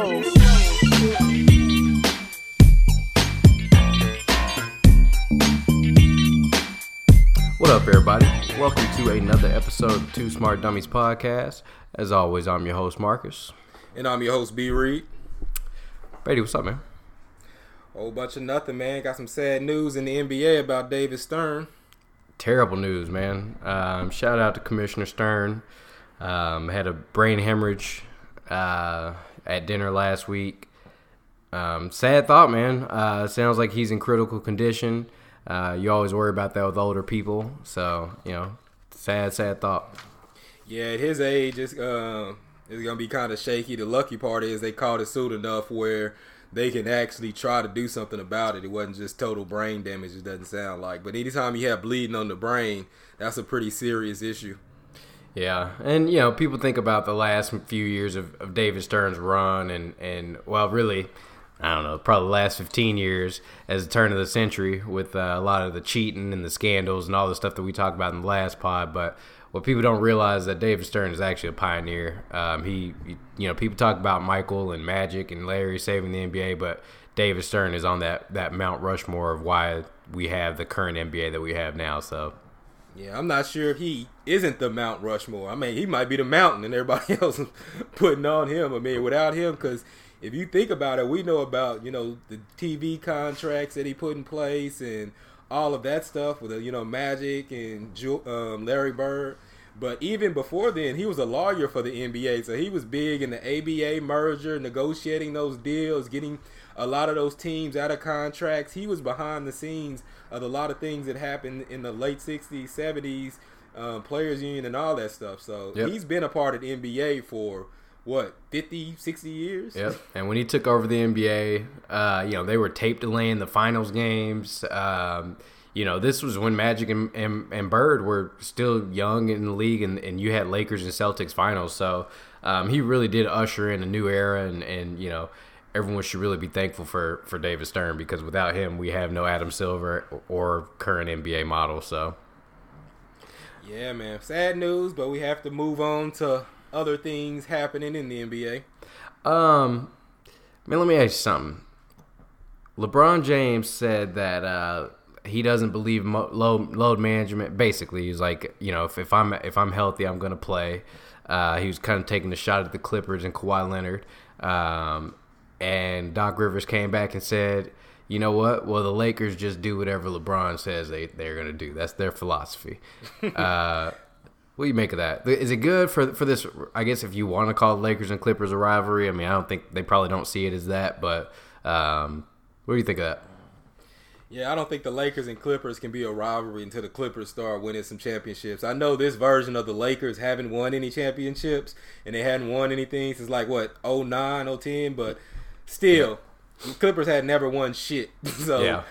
What up, everybody? Welcome to another episode of Two Smart Dummies podcast. As always, I'm your host, Marcus. And I'm your host, B. Reed. Brady, what's up, man? Whole bunch of nothing, man. Got some sad news in the NBA about David Stern. Terrible news, man. Um, shout out to Commissioner Stern. Um, had a brain hemorrhage uh, at dinner last week. Um, sad thought, man. Uh, sounds like he's in critical condition. Uh, you always worry about that with older people. So, you know, sad, sad thought. Yeah, at his age, it's, uh, it's to be kind of shaky. The lucky part is they caught it soon enough where they can actually try to do something about it. It wasn't just total brain damage, it doesn't sound like. But anytime you have bleeding on the brain, that's a pretty serious issue. Yeah, and you know, people think about the last few years of, of David Stern's run, and and well, really, I don't know, probably the last fifteen years as the turn of the century with uh, a lot of the cheating and the scandals and all the stuff that we talked about in the last pod. But what people don't realize that David Stern is actually a pioneer. Um, he, you know, people talk about Michael and Magic and Larry saving the NBA, but David Stern is on that that Mount Rushmore of why we have the current NBA that we have now. So yeah, I'm not sure if he isn't the Mount Rushmore. I mean, he might be the mountain, and everybody else putting on him. I mean, without him, because if you think about it, we know about you know the TV contracts that he put in place and all of that stuff with the, you know Magic and um, Larry Bird. But even before then, he was a lawyer for the NBA, so he was big in the ABA merger, negotiating those deals, getting a lot of those teams out of contracts. He was behind the scenes of a lot of things that happened in the late 60s, 70s, um, players union and all that stuff. So yep. he's been a part of the NBA for what 50 60 years yep and when he took over the nba uh, you know they were tape delaying the finals games um, you know this was when magic and, and, and, bird were still young in the league and, and you had lakers and celtics finals so um, he really did usher in a new era and, and you know everyone should really be thankful for for David Stern because without him, we have no Adam Silver or current NBA model. So, yeah, man, sad news, but we have to move on to other things happening in the NBA. Um, man, let me ask you something. LeBron James said that uh, he doesn't believe mo- load load management. Basically, he's like, you know, if, if I'm if I'm healthy, I'm gonna play. Uh, he was kind of taking a shot at the Clippers and Kawhi Leonard. Um, and Doc Rivers came back and said, "You know what? Well, the Lakers just do whatever LeBron says they they're gonna do. That's their philosophy." uh, what do you make of that? Is it good for for this? I guess if you want to call Lakers and Clippers a rivalry, I mean, I don't think they probably don't see it as that, but um, what do you think of that? Yeah, I don't think the Lakers and Clippers can be a rivalry until the Clippers start winning some championships. I know this version of the Lakers haven't won any championships and they hadn't won anything since like what 09, 010, but still, Clippers had never won shit. So yeah.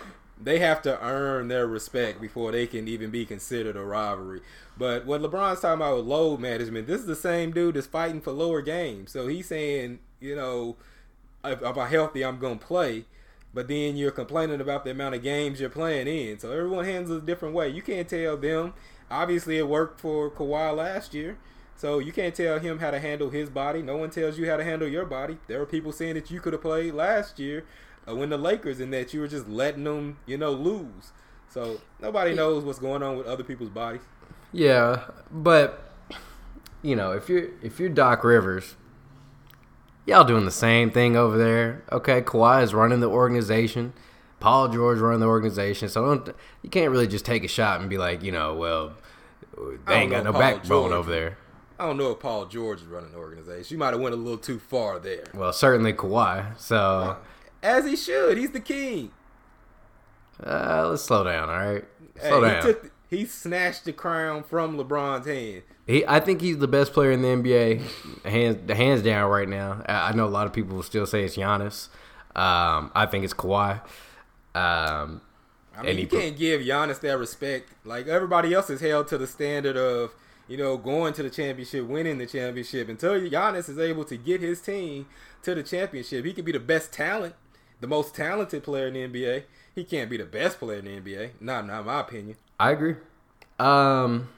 they have to earn their respect before they can even be considered a rivalry. But what LeBron's talking about with load management, this is the same dude that's fighting for lower games. So he's saying, you know, if, if I'm healthy, I'm going to play. But then you're complaining about the amount of games you're playing in. So everyone handles it a different way. You can't tell them. Obviously, it worked for Kawhi last year. So you can't tell him how to handle his body. No one tells you how to handle your body. There are people saying that you could have played last year uh, when the Lakers and that you were just letting them, you know, lose. So nobody knows what's going on with other people's bodies. Yeah, but you know, if you're if you're Doc Rivers, y'all doing the same thing over there. Okay, Kawhi is running the organization. Paul George running the organization. So don't you can't really just take a shot and be like, you know, well, they ain't got no Paul backbone George. over there. I don't know if Paul George is running the organization. You might have went a little too far there. Well, certainly Kawhi. So as he should, he's the king. Uh, let's slow down, all right. Slow hey, down. He, took, he snatched the crown from LeBron's hand. He, I think he's the best player in the NBA, hands hands down right now. I know a lot of people will still say it's Giannis. Um, I think it's Kawhi. Um, I mean, you can't give Giannis that respect. Like everybody else is held to the standard of you know, going to the championship, winning the championship. Until Giannis is able to get his team to the championship, he could be the best talent, the most talented player in the NBA. He can't be the best player in the NBA. Not, not my opinion. I agree. Um,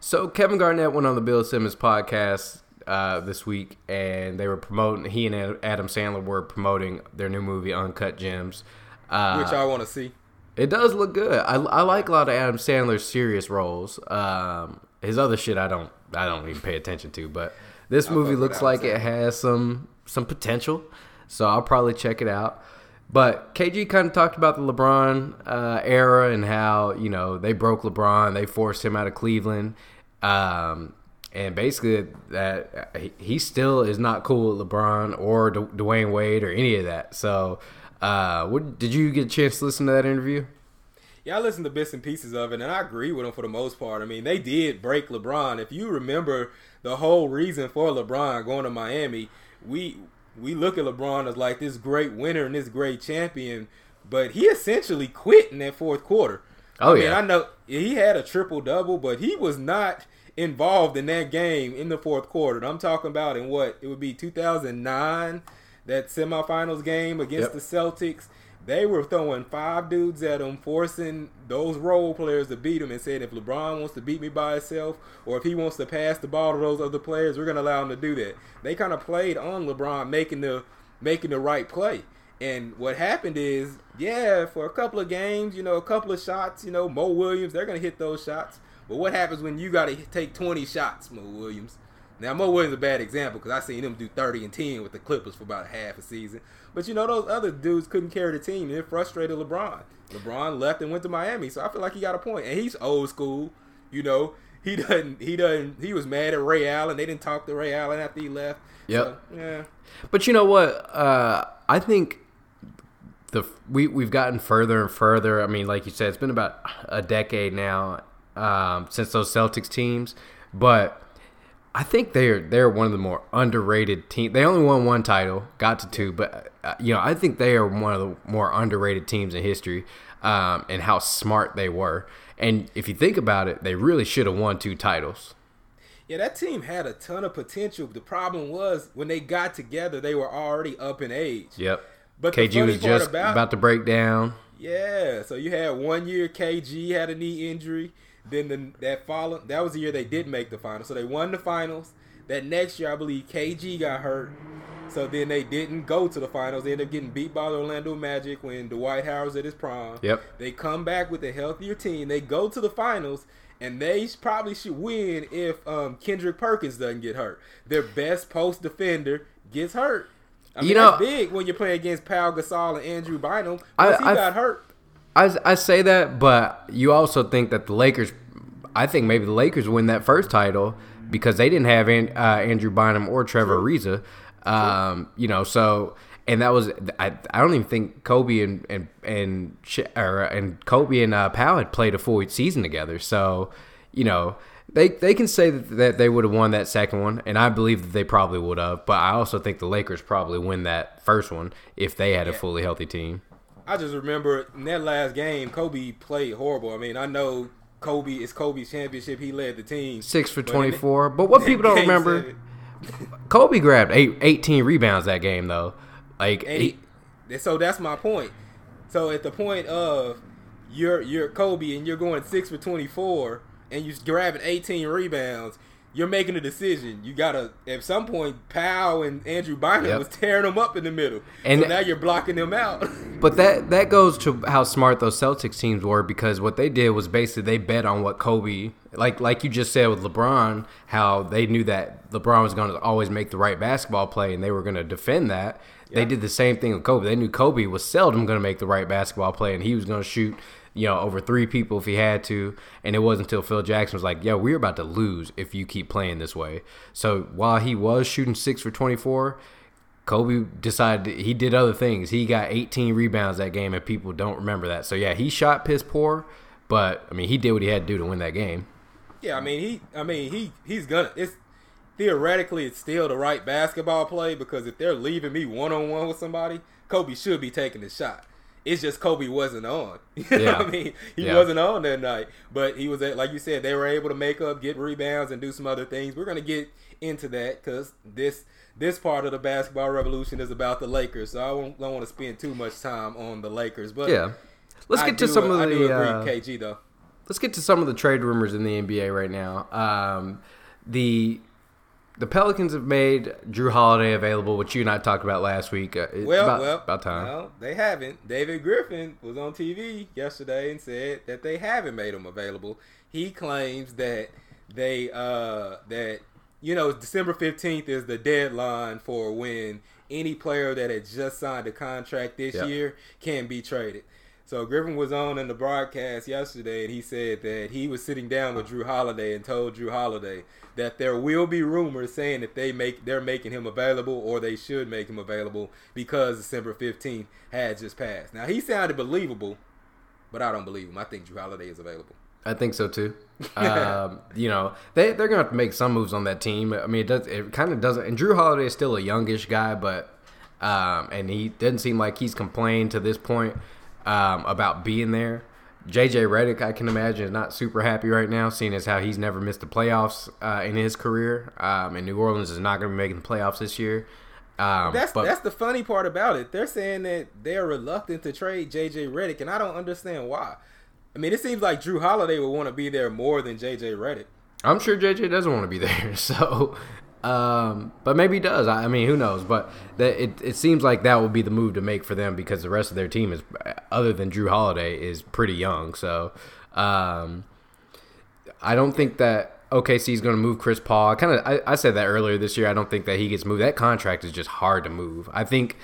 so Kevin Garnett went on the Bill Simmons podcast uh, this week, and they were promoting. He and Adam Sandler were promoting their new movie, Uncut Gems, uh, which I want to see. It does look good. I, I like a lot of Adam Sandler's serious roles. Um, his other shit, I don't I don't even pay attention to, but this movie looks like it has some some potential, so I'll probably check it out. But KG kind of talked about the LeBron uh, era and how you know they broke LeBron, they forced him out of Cleveland, um, and basically that he still is not cool with LeBron or D- Dwyane Wade or any of that. So, uh, what did you get a chance to listen to that interview? Yeah, I listened to bits and pieces of it, and I agree with them for the most part. I mean, they did break LeBron. If you remember the whole reason for LeBron going to Miami, we we look at LeBron as like this great winner and this great champion, but he essentially quit in that fourth quarter. Oh I mean, yeah, I know he had a triple double, but he was not involved in that game in the fourth quarter. I'm talking about in what it would be 2009, that semifinals game against yep. the Celtics. They were throwing five dudes at him, forcing those role players to beat him, and said if LeBron wants to beat me by himself, or if he wants to pass the ball to those other players, we're gonna allow him to do that. They kind of played on LeBron making the making the right play. And what happened is, yeah, for a couple of games, you know, a couple of shots, you know, Mo Williams, they're gonna hit those shots. But what happens when you got to take 20 shots, Mo Williams? Now, Mo Williams is a bad example because I seen him do 30 and 10 with the Clippers for about half a season. But you know, those other dudes couldn't carry the team. And it frustrated LeBron. LeBron left and went to Miami, so I feel like he got a point. And he's old school. You know, he doesn't. He doesn't. He was mad at Ray Allen. They didn't talk to Ray Allen after he left. Yep. So, yeah. But you know what? Uh, I think the we we've gotten further and further. I mean, like you said, it's been about a decade now um, since those Celtics teams, but I think they're they're one of the more underrated teams. They only won one title, got to two, but uh, you know I think they are one of the more underrated teams in history, um, and how smart they were. And if you think about it, they really should have won two titles. Yeah, that team had a ton of potential. The problem was when they got together, they were already up in age. Yep. But KG was just about, about to break down. Yeah, so you had one year KG had a knee injury. Then the, that follow that was the year they did make the finals. So they won the finals. That next year, I believe KG got hurt. So then they didn't go to the finals. They ended up getting beat by the Orlando Magic when Dwight Howard was at his prime. Yep. They come back with a healthier team. They go to the finals, and they probably should win if um, Kendrick Perkins doesn't get hurt. Their best post defender gets hurt. I mean, you know, that's big when you're playing against Pau Gasol and Andrew Bynum. Once he I, got hurt. I, I say that, but you also think that the Lakers, I think maybe the Lakers win that first title because they didn't have uh, Andrew Bynum or Trevor Ariza. Um, you know, so and that was I, I don't even think Kobe and and and or, and Kobe and uh, Pau had played a full season together. So you know they they can say that, that they would have won that second one, and I believe that they probably would have. But I also think the Lakers probably win that first one if they had a fully healthy team. I just remember in that last game, Kobe played horrible. I mean, I know Kobe is Kobe's championship. He led the team six for twenty four. But what people don't remember, Kobe grabbed eight, 18 rebounds that game though. Like, he, so that's my point. So at the point of you're you're Kobe and you're going six for twenty four and you're grabbing eighteen rebounds, you're making a decision. You gotta at some point, Pau and Andrew Bynum yep. was tearing them up in the middle, and so now you're blocking them out. but that that goes to how smart those Celtics teams were because what they did was basically they bet on what Kobe, like like you just said with LeBron, how they knew that LeBron was going to always make the right basketball play and they were going to defend that. Yep. They did the same thing with Kobe. They knew Kobe was seldom going to make the right basketball play and he was going to shoot you know, over three people if he had to. And it wasn't until Phil Jackson was like, yo, we're about to lose if you keep playing this way. So while he was shooting six for 24, Kobe decided he did other things. He got 18 rebounds that game, and people don't remember that. So yeah, he shot piss poor, but I mean, he did what he had to do to win that game. Yeah, I mean, he, I mean, he, he's gonna. It's theoretically, it's still the right basketball play because if they're leaving me one on one with somebody, Kobe should be taking the shot. It's just Kobe wasn't on. You know yeah. I mean? He yeah. wasn't on that night. But he was at, like you said, they were able to make up, get rebounds, and do some other things. We're gonna get into that because this this part of the basketball revolution is about the Lakers. So I won't, don't want to spend too much time on the Lakers. But yeah, let's get I to do, some of I the do uh, KG though. Let's get to some of the trade rumors in the NBA right now. Um, the the Pelicans have made Jrue Holiday available, which you and I talked about last week. Uh, Well, about, well, about time. Well, they haven't. David Griffin was on TV yesterday and said that they haven't made him available. He claims that they uh that you know December fifteenth is the deadline for when any player that had just signed a contract this Yep. year can be traded. So Griffin was on in the broadcast yesterday, and he said that he was sitting down with Jrue Holiday and told Jrue Holiday that there will be rumors saying that they make they're making him available or they should make him available because December fifteenth had just passed. Now he sounded believable, but I don't believe him. I think Jrue Holiday is available. I think so too. um, you know, they they're gonna have to make some moves on that team. I mean, it does. It kind of doesn't. And Jrue Holiday is still a youngish guy, but um, and he doesn't seem like he's complained to this point um, about being there. JJ Redick, I can imagine, is not super happy right now, seeing as how he's never missed the playoffs uh, in his career. Um, and New Orleans is not going to be making the playoffs this year. Um, That's but that's the funny part about it. They're saying that they're reluctant to trade JJ Redick, and I don't understand why. I mean, it seems like Jrue Holiday would want to be there more than JJ Reddick. I'm sure JJ doesn't want to be there. So, um, but maybe he does. I, I mean, who knows? But that it, it seems like that would be the move to make for them because the rest of their team is, other than Jrue Holiday, is pretty young. So, um, I don't think that OKC is going to move Chris Paul. I kind of I, I said that earlier this year. I don't think that he gets moved. That contract is just hard to move. I think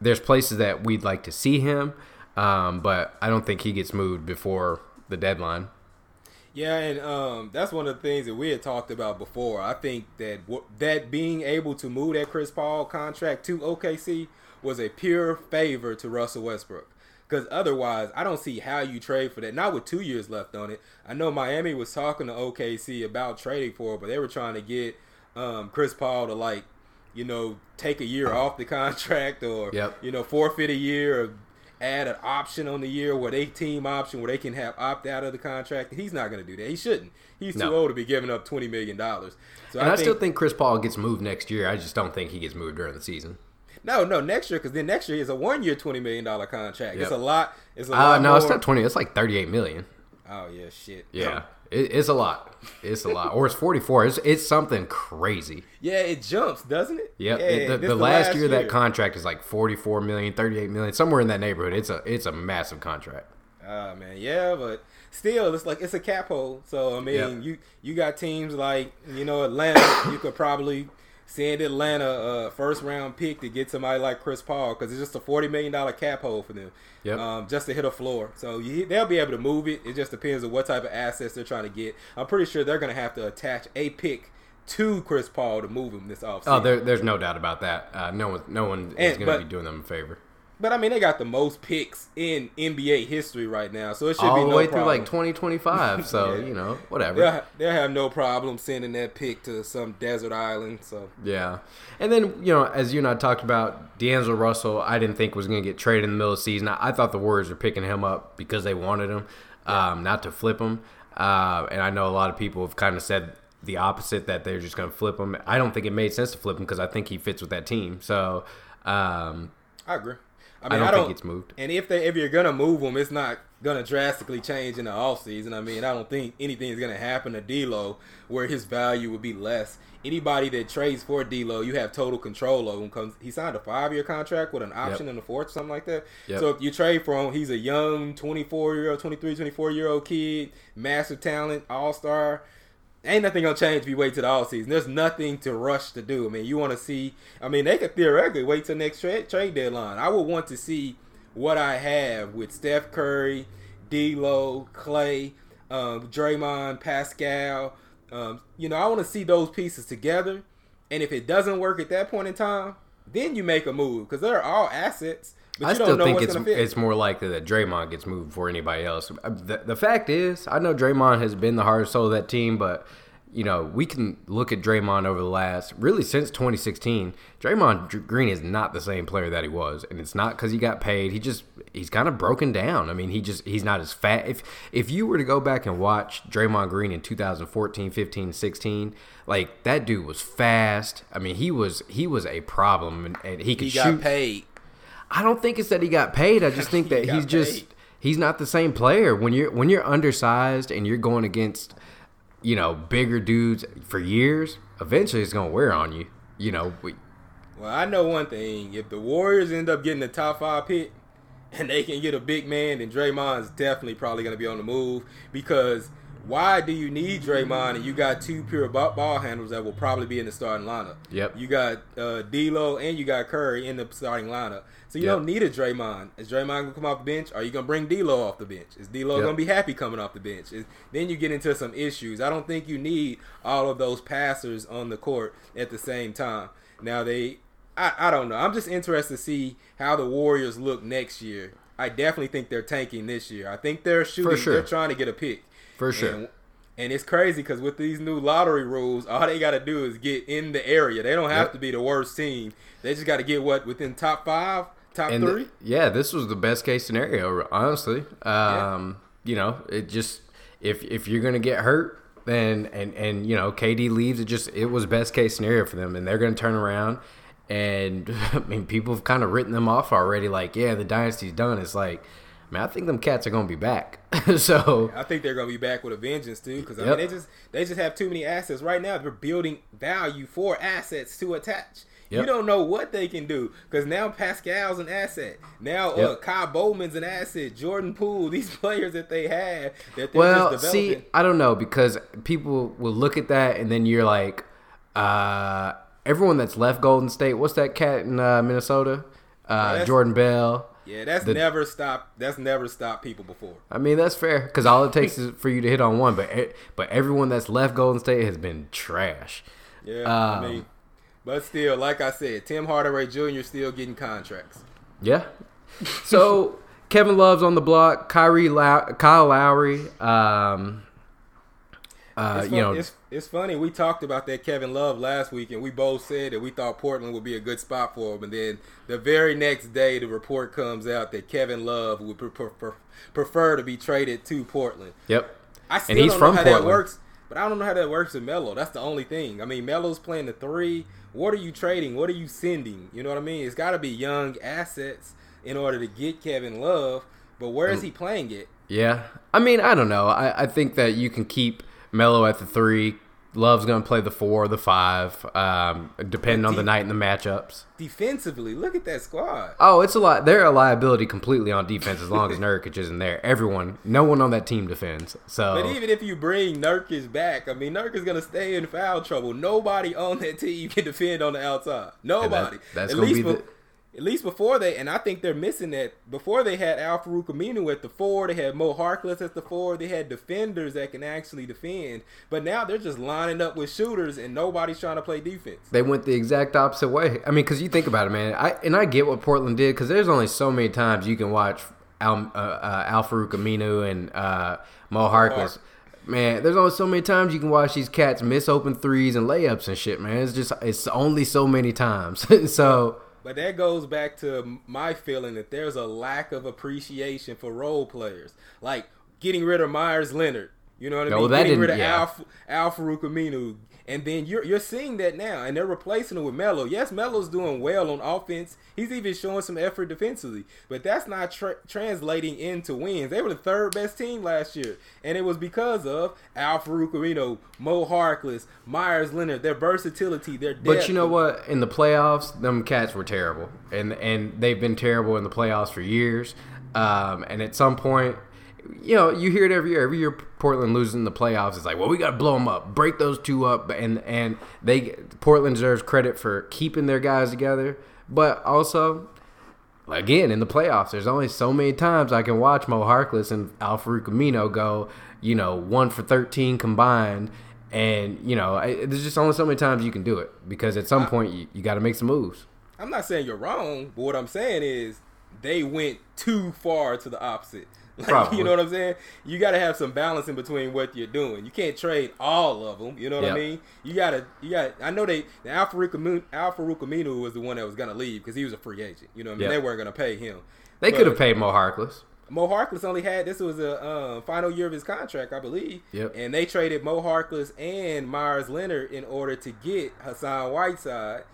there's places that we'd like to see him, um, but I don't think he gets moved before the deadline. Yeah, and um, that's one of the things that we had talked about before. I think that w- that being able to move that Chris Paul contract to OKC was a pure favor to Russell Westbrook. Because otherwise, I don't see how you trade for that. Not with two years left on it. I know Miami was talking to OKC about trading for it, but they were trying to get um, Chris Paul to like, you know, take a year off the contract or Yep. you know forfeit a year or add an option on the year where they team option where they can have opt out of the contract. He's not going to do that. He shouldn't. He's too No. old to be giving up twenty million dollars. So And I, still think Chris Paul gets moved next year. I just don't think he gets moved during the season. no, no next year because then next year is a one year twenty million dollar contract. It's a lot. It's a Uh, lot. no, it's not twenty. It's like thirty-eight million. Oh yeah, shit. Yeah, it, it's a lot. It's a lot, or it's forty-four. It's it's something crazy. Yeah, it jumps, doesn't it? Yep. Yeah, it- the, this the last year, that contract is like 44 million, 38 million, somewhere in that neighborhood. It's a it's a massive contract. Ah man, yeah, but still, it's like it's a cap hole. So I mean, Yep. you you got teams like you know Atlanta. you could probably send Atlanta a first round pick to get somebody like Chris Paul because it's just a forty million dollar cap hole for them. Yep. Um, just to hit a floor. So you, they'll be able to move it. It just depends on what type of assets they're trying to get. I'm pretty sure they're going to have to attach a pick to Chris Paul to move him this offseason. Oh, there, there's no doubt about that. Uh, no one no one is going to be doing them a favor. But I mean, they got the most picks in NBA history right now, so it should be All the no way problem. through like 2025. So Yeah. you know, whatever. They'll, they'll have no problem sending that pick to some desert island. So Yeah. And then, you know, as you and I talked about, D'Angelo Russell, I didn't think was going to get traded in the middle of the season. I, I thought the Warriors were picking him up because they wanted him, um, not to flip him. Uh, and I know a lot of people have kind of said the opposite, that they're just going to flip him. I don't think it made sense to flip him because I think he fits with that team. So, um, I agree. I I mean, don't I don't, think it's moved. And if they if you're gonna move him, it's not gonna drastically change in the offseason. I mean, I don't think anything is gonna happen to D'Lo where his value would be less. Anybody that trades for D'Lo, you have total control of him. Comes he signed a five year contract with an option in the fourth, something like that. Yep. So if you trade for him, he's a young 24 year old, 23, 24 year old kid, massive talent, all star. Ain't nothing gonna change if you wait to the all season. There's nothing to rush to do. I mean, you want to see. I mean, they could theoretically wait till next trade trade deadline. I would want to see what I have with Steph Curry, D'Lo, Clay, um, Draymond, Paschall. Um, you know, I want to see those pieces together. And if it doesn't work at that point in time, then you make a move because they're all assets. But I still think it's it's more likely that Draymond gets moved before anybody else. Uh, The, the fact is, I know Draymond has been the heart and soul of that team, but you know we can look at Draymond over the last really since 2016. Draymond Green is not the same player that he was, and it's not because he got paid. He just he's kind of broken down. I mean, he just he's not as fat. If if you were to go back and watch Draymond Green in 2014, 15, 16, like that dude was fast. I mean, he was he was a problem, and, and he could he shoot. paid. I don't think it's that he got paid. I just think that got he's just he's not the same player. When you're when you're undersized and you're going against you know, bigger dudes for years, eventually it's gonna wear on you. You know, we, Well, I know one thing. If the Warriors end up getting the top five pick and they can get a big man, then Draymond's definitely probably going to be on the move. Because why do you need Draymond and you got two pure ball handlers that will probably be in the starting lineup? Yep. You got uh, D'Lo and you got Curry in the starting lineup. So you Yep. don't need a Draymond. Is Draymond to come off the bench? Or are you to bring D'Lo off the bench? Is D'Lo Yep. to be happy coming off the bench? Is, then you get into some issues. I don't think you need all of those passers on the court at the same time. Now they I, I don't know. I'm just interested to see how the Warriors look next year. I definitely think they're tanking this year. I think they're shooting. sure. They're trying to get a pick for sure. And, and it's crazy because with these new lottery rules, all they got to do is get in the area. They don't have Yep. to be the worst team. They just got to get what within top five, top and three. th- yeah, this was the best case scenario, honestly. Um, You know, it just if if you're gonna get hurt, then and and you know KD leaves, it just it was best case scenario for them, and they're gonna turn around. And I mean, people have kind of written them off already. Like, yeah, the dynasty's done. It's like, man, I think them cats are gonna be back. so I think they're gonna be back with a vengeance too, because I Yep. mean they just they just have too many assets right now. They're building value for assets to attach. You don't know what they can do because now Paschall's an asset. Now uh, Kyle Bowman's an asset. Jordan Poole, these players that they have that they're Well, just developing. see, I don't know because people will look at that and then you're like, uh, everyone that's left Golden State. What's that cat in uh, Minnesota? Uh, Jordan Bell. Yeah, that's the- never stopped. That's never stopped people before. I mean, that's fair because all it takes is for you to hit on one. But but everyone that's left Golden State has been trash. Yeah, Um, I mean, but still, like I said, Tim Hardaway Jr. still getting contracts. Yeah. So Kevin Love's on the block. Kyrie, Low- Kyle Lowry. Um, uh, It's, you fun- know, it's, it's funny. We talked about that Kevin Love last week, and we both said that we thought Portland would be a good spot for him. And then the very next day, the report comes out that Kevin Love would pre- pre- pre- prefer to be traded to Portland. yep. I still he's don't from know how that works, but I don't know how that works with Melo. That's the only thing. I mean, Melo's playing the three. What are you trading? What are you sending? You know what I mean? It's got to be young assets in order to get Kevin Love. But where Mm. he playing it? Yeah. I mean, I don't know. I, I think that you can keep Melo at the three. Love's going to play the four or the five, um, depending on the night and the matchups. Defensively, look at that squad. Oh, it's a lot. They're a liability completely on defense as long as Nurkic isn't there. Everyone, no one on that team defends. So But even if you bring Nurkic back, I mean Nurkic's gonna stay in foul trouble. Nobody on that team can defend on the outside. Nobody. that's at gonna least be the- at least before they and I think they're missing that. Before they had Al-Farouq Aminu at the four, they had Mo Harkless at the four. They had defenders that can actually defend. But now they're just lining up with shooters and nobody's trying to play defense. they went the exact opposite way. I mean, because you think about it, man. I and I get what Portland did because there's only so many times you can watch Al, uh, uh, Al-Farouq Aminu and uh, Mo Harkless. Man, there's only so many times you can watch these cats miss open threes and layups and shit, man. It's just it's only so many times. so But that goes back to my feeling that there's a lack of appreciation for role players, like getting rid of Meyers Leonard. You know what I No, mean? getting rid of yeah. Al, Al-Farouq Aminu. And then you're you're seeing that now, and they're replacing it with Melo. Yes, Melo's doing well on offense. He's even showing some effort defensively, but that's not tra- translating into wins. They were the third best team last year, and it was because of Al-Farouq Aminu, Mo Harkless, Meyers Leonard, their versatility, their depth. But you know what? In the playoffs, them cats were terrible, and and they've been terrible in the playoffs for years. Um, and at some point, you know, you hear it every year. Every year, Portland losing the playoffs. It's like, well, we got to blow them up, break those two up, and and they Portland deserves credit for keeping their guys together, but also. Again, in the playoffs, there's only so many times I can watch Mo Harkless and Al-Farouq Aminu go, you know, one for 13 combined. And, you know, I, there's just only so many times you can do it because at some point you, you got to make some moves. I'm not saying you're wrong, but what I'm saying is they went too far to the opposite. Like, you know what I'm saying? You got to have some balance in between what you're doing. You can't trade all of them. You know what Yep. I mean? You got to, you got. I know they, the Alpha Aminu, was the one that was gonna leave because he was a free agent. You know what I mean? Yep. They weren't gonna pay him. They could have paid Mo Harkless. Mo Harkless only had this was a uh, final year of his contract, I believe. Yep. And they traded Mo Harkless and Meyers Leonard in order to get Hassan Whiteside,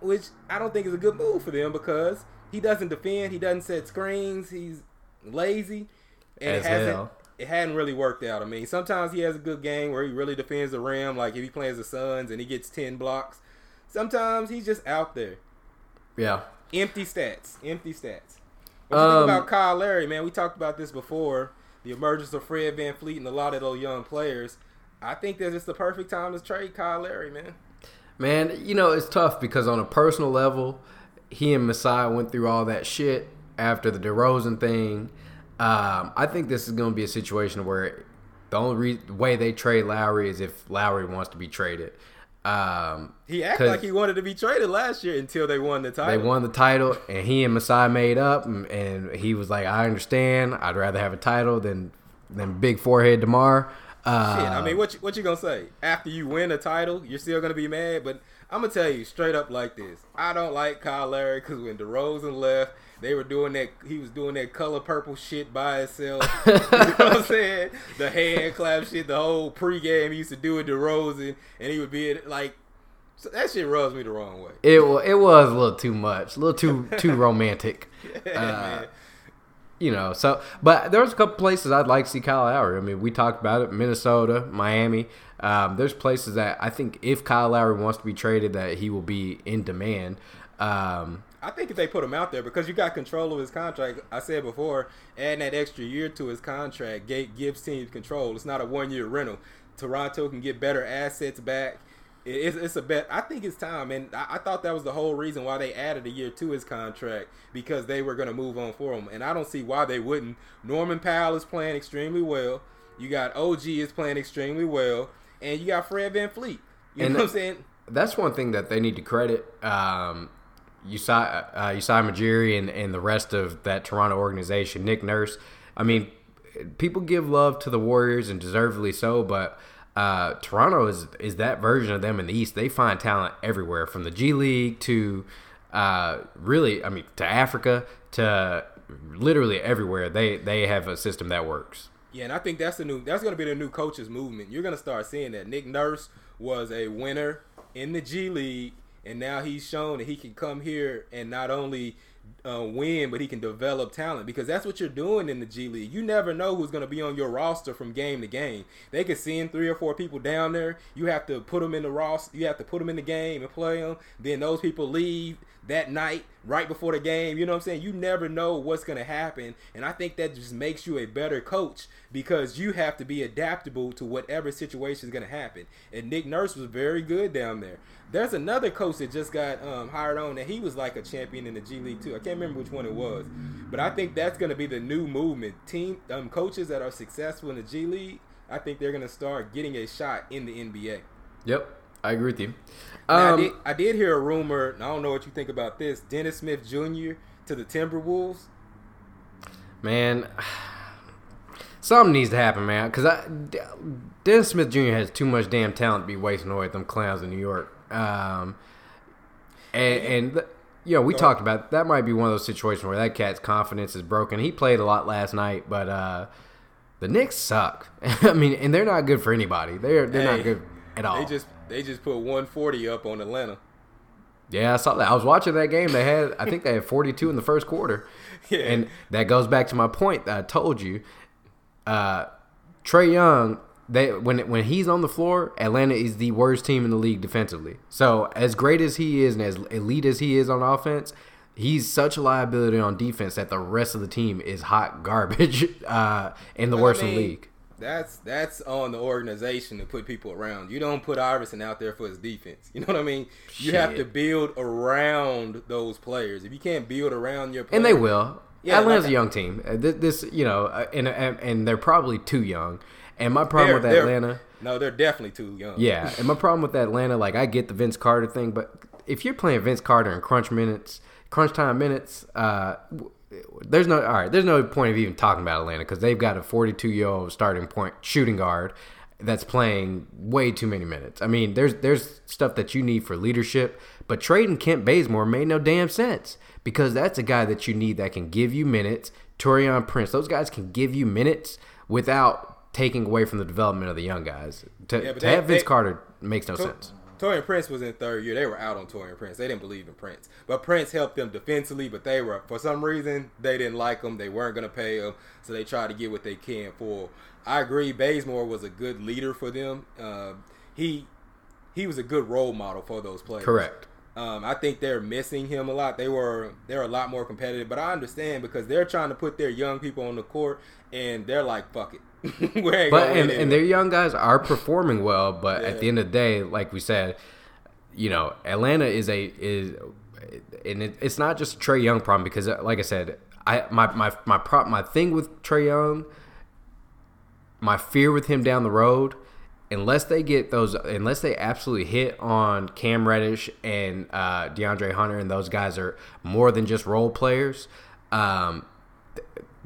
which I don't think is a good move for them because he doesn't defend, he doesn't set screens, he's lazy, and As hasn't hell. it hadn't really worked out. I mean, sometimes he has a good game where he really defends the rim, like if he plays the Suns and he gets ten blocks. Sometimes he's just out there. Yeah. Empty stats. Empty stats. What you think Um, about Kyle Lowry, man? We talked about this before. The emergence of Fred VanVleet and a lot of those young players. I think that it's the perfect time to trade Kyle Lowry, man. Man, you know, it's tough because on a personal level, he and Masai went through all that shit after the DeRozan thing. Um, I think this is going to be a situation where the only re- way they trade Lowry is if Lowry wants to be traded. Um, He acted like he wanted to be traded last year until they won the title. They won the title, and he and Masai made up, and, and he was like, "I understand. I'd rather have a title than than big forehead DeMar." Uh, Shit, I mean, what you, what you gonna say? After you win a title, you're still gonna be mad. But I'm gonna tell you straight up like this: I don't like Kyle Lowry because when DeRozan left, they were doing that. He was doing that color purple shit by himself. you know what I'm saying? The hand clap shit, the whole pregame he used to do with DeRozan, and he would be like, so that shit rubs me the wrong way. it wa- it was a little too much, a little too too romantic. Yeah, man. you know. So, but there's a couple places I'd like to see Kyle Lowry. I mean, we talked about it: Minnesota, Miami. Um, there's places that I think if Kyle Lowry wants to be traded, that he will be in demand. Um, I think if they put him out there because you got control of his contract. I said before, adding that extra year to his contract gives teams control. It's not a one year rental. Toronto can get better assets back. It's, it's a bet. I think it's time, and I, I thought that was the whole reason why they added a year to his contract because they were going to move on for him, and I don't see why they wouldn't. Norman Powell is playing extremely well. You got OG is playing extremely well, and you got Fred VanVleet. You And know what I'm saying? that's one thing that they need to credit um, Usai, uh, Masai Ujiri and, and the rest of that Toronto organization, Nick Nurse. I mean, people give love to the Warriors and deservedly so, but uh, Toronto is is that version of them in the East. They find talent everywhere, from the G League to uh, really, I mean, to Africa to literally everywhere. They they have a system that works. Yeah, and I think that's the new that's gonna be the new coaches movement. You're gonna start seeing that. Nick Nurse was a winner in the G League, and now he's shown that he can come here and not only uh, win, but he can develop talent because that's what you're doing in the G League. You never know who's gonna be on your roster from game to game. They could send three or four people down there. You have to put them in the roster. You have to put them in the game and play them. Then those people leave that night right before the game. You know what I'm saying? You never know what's going to happen. And I think that just makes you a better coach because you have to be adaptable to whatever situation is going to happen. And Nick Nurse was very good down there. There's another coach that just got um, hired on, and he was like a champion in the G League too. I can't remember which one it was, but I think that's going to be the new movement. Team um, coaches that are successful in the G League, I think they're going to start getting a shot in the NBA. Yep, I agree with you. Now, I, Um, did, I did hear a rumor. and I don't know what you think about this. Dennis Smith Jr. to the Timberwolves. Man, something needs to happen, man. Because I, Dennis Smith Jr. has too much damn talent to be wasting away at them clowns in New York. Um, and, and you know, we talked about that might be one of those situations where that cat's confidence is broken. He played a lot last night, but uh, the Knicks suck. I mean, and they're not good for anybody. They're they're Hey, not good at all. They just they just put 140 up on Atlanta. Yeah, I saw that. I was watching that game. They had, I think they had 42 in the first quarter. Yeah. And that goes back to my point that I told you. Uh, Trae Young, they when when he's on the floor, Atlanta is the worst team in the league defensively. So as great as he is and as elite as he is on offense, he's such a liability on defense that the rest of the team is hot garbage uh, and the But, I worst in the league. That's that's on the organization to put people around. You don't put Iverson out there for his defense. You know what I mean? You have to build around those players. If you can't build around your players, And they will. Yeah, Atlanta's like- a young team. Uh, This, you know, uh, and, and and they're probably too young. And my problem with Atlanta. No, they're definitely too young. Yeah, and my problem with Atlanta, like I get the Vince Carter thing, but if you're playing Vince Carter in crunch minutes, crunch time minutes, uh, there's no all right. There's no point of even talking about Atlanta because they've got a 42 year old starting point shooting guard that's playing way too many minutes. I mean, there's there's stuff that you need for leadership, but trading Kent Bazemore made no damn sense because that's a guy that you need that can give you minutes. Taurean Prince, those guys can give you minutes without taking away from the development of the young guys. To, Yeah, to they- have Vince they- Carter makes no sense. Taurean Prince was in third year. They were out on Taurean Prince. They didn't believe in Prince, but Prince helped them defensively. But they were for some reason they didn't like him. They weren't going to pay him, so they tried to get what they can for. I agree. Bazemore was a good leader for them. Uh, he he was a good role model for those players. Correct. Um, I think they're missing him a lot. They were they're a lot more competitive, but I understand because they're trying to put their young people on the court, and they're like, "Fuck it." but and, and their young guys are performing well, but yeah. at the end of the day, like we said, you know, Atlanta is a is, and it, it's not just a Trae Young problem because, like I said, I my my my prop my thing with Trae Young, my fear with him down the road unless they get those, unless they absolutely hit on Cam Reddish and uh, DeAndre Hunter, and those guys are more than just role players. Um,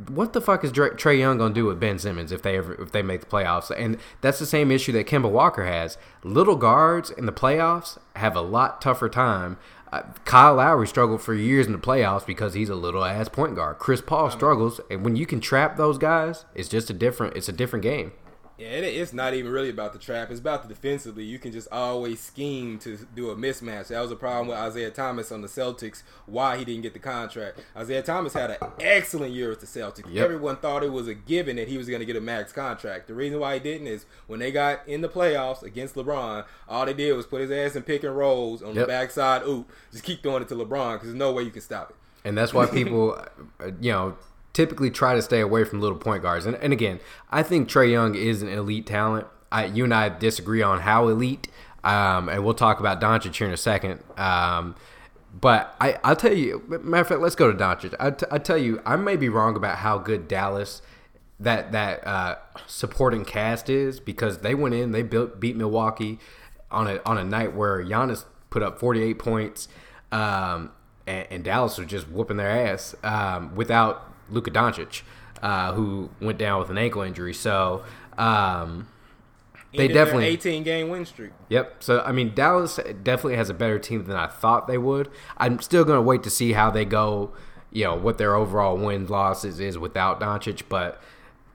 what the fuck is Trae Young gonna do with Ben Simmons if they ever if they make the playoffs? And that's the same issue that Kemba Walker has. Little guards in the playoffs have a lot tougher time. Uh, Kyle Lowry struggled for years in the playoffs because he's a little ass point guard. Chris Paul struggles, and when you can trap those guys, it's just a different it's a different game. Yeah, it, it's not even really about the trap. It's about the defensively. You can just always scheme to do a mismatch. That was a problem with Isaiah Thomas on the Celtics. Why he didn't get the contract? Isaiah Thomas had an excellent year with the Celtics. Yep. Everyone thought it was a given that he was going to get a max contract. The reason why he didn't is when they got in the playoffs against LeBron, all they did was put his ass in pick and rolls on yep. the backside. Oop, just keep throwing it to LeBron because there's no way you can stop it. And that's why people, uh, you know, typically try to stay away from little point guards. And, and again, I think Trae Young is an elite talent. I, you and I disagree on how elite, um, and we'll talk about Doncic here in a second. Um, but I, I'll tell you, matter of fact, let's go to Doncic. I, t- I tell you, I may be wrong about how good Dallas that that uh, supporting cast is because they went in, they built beat Milwaukee on a on a night where Giannis put up 48 points, um, and, and, Dallas was just whooping their ass um, without Luka Doncic, uh, who went down with an ankle injury. So um, they definitely 18 game win streak. Yep. So I mean, Dallas definitely has a better team than I thought they would. I'm still going to wait to see how they go. You know what their overall wins losses is without Doncic, but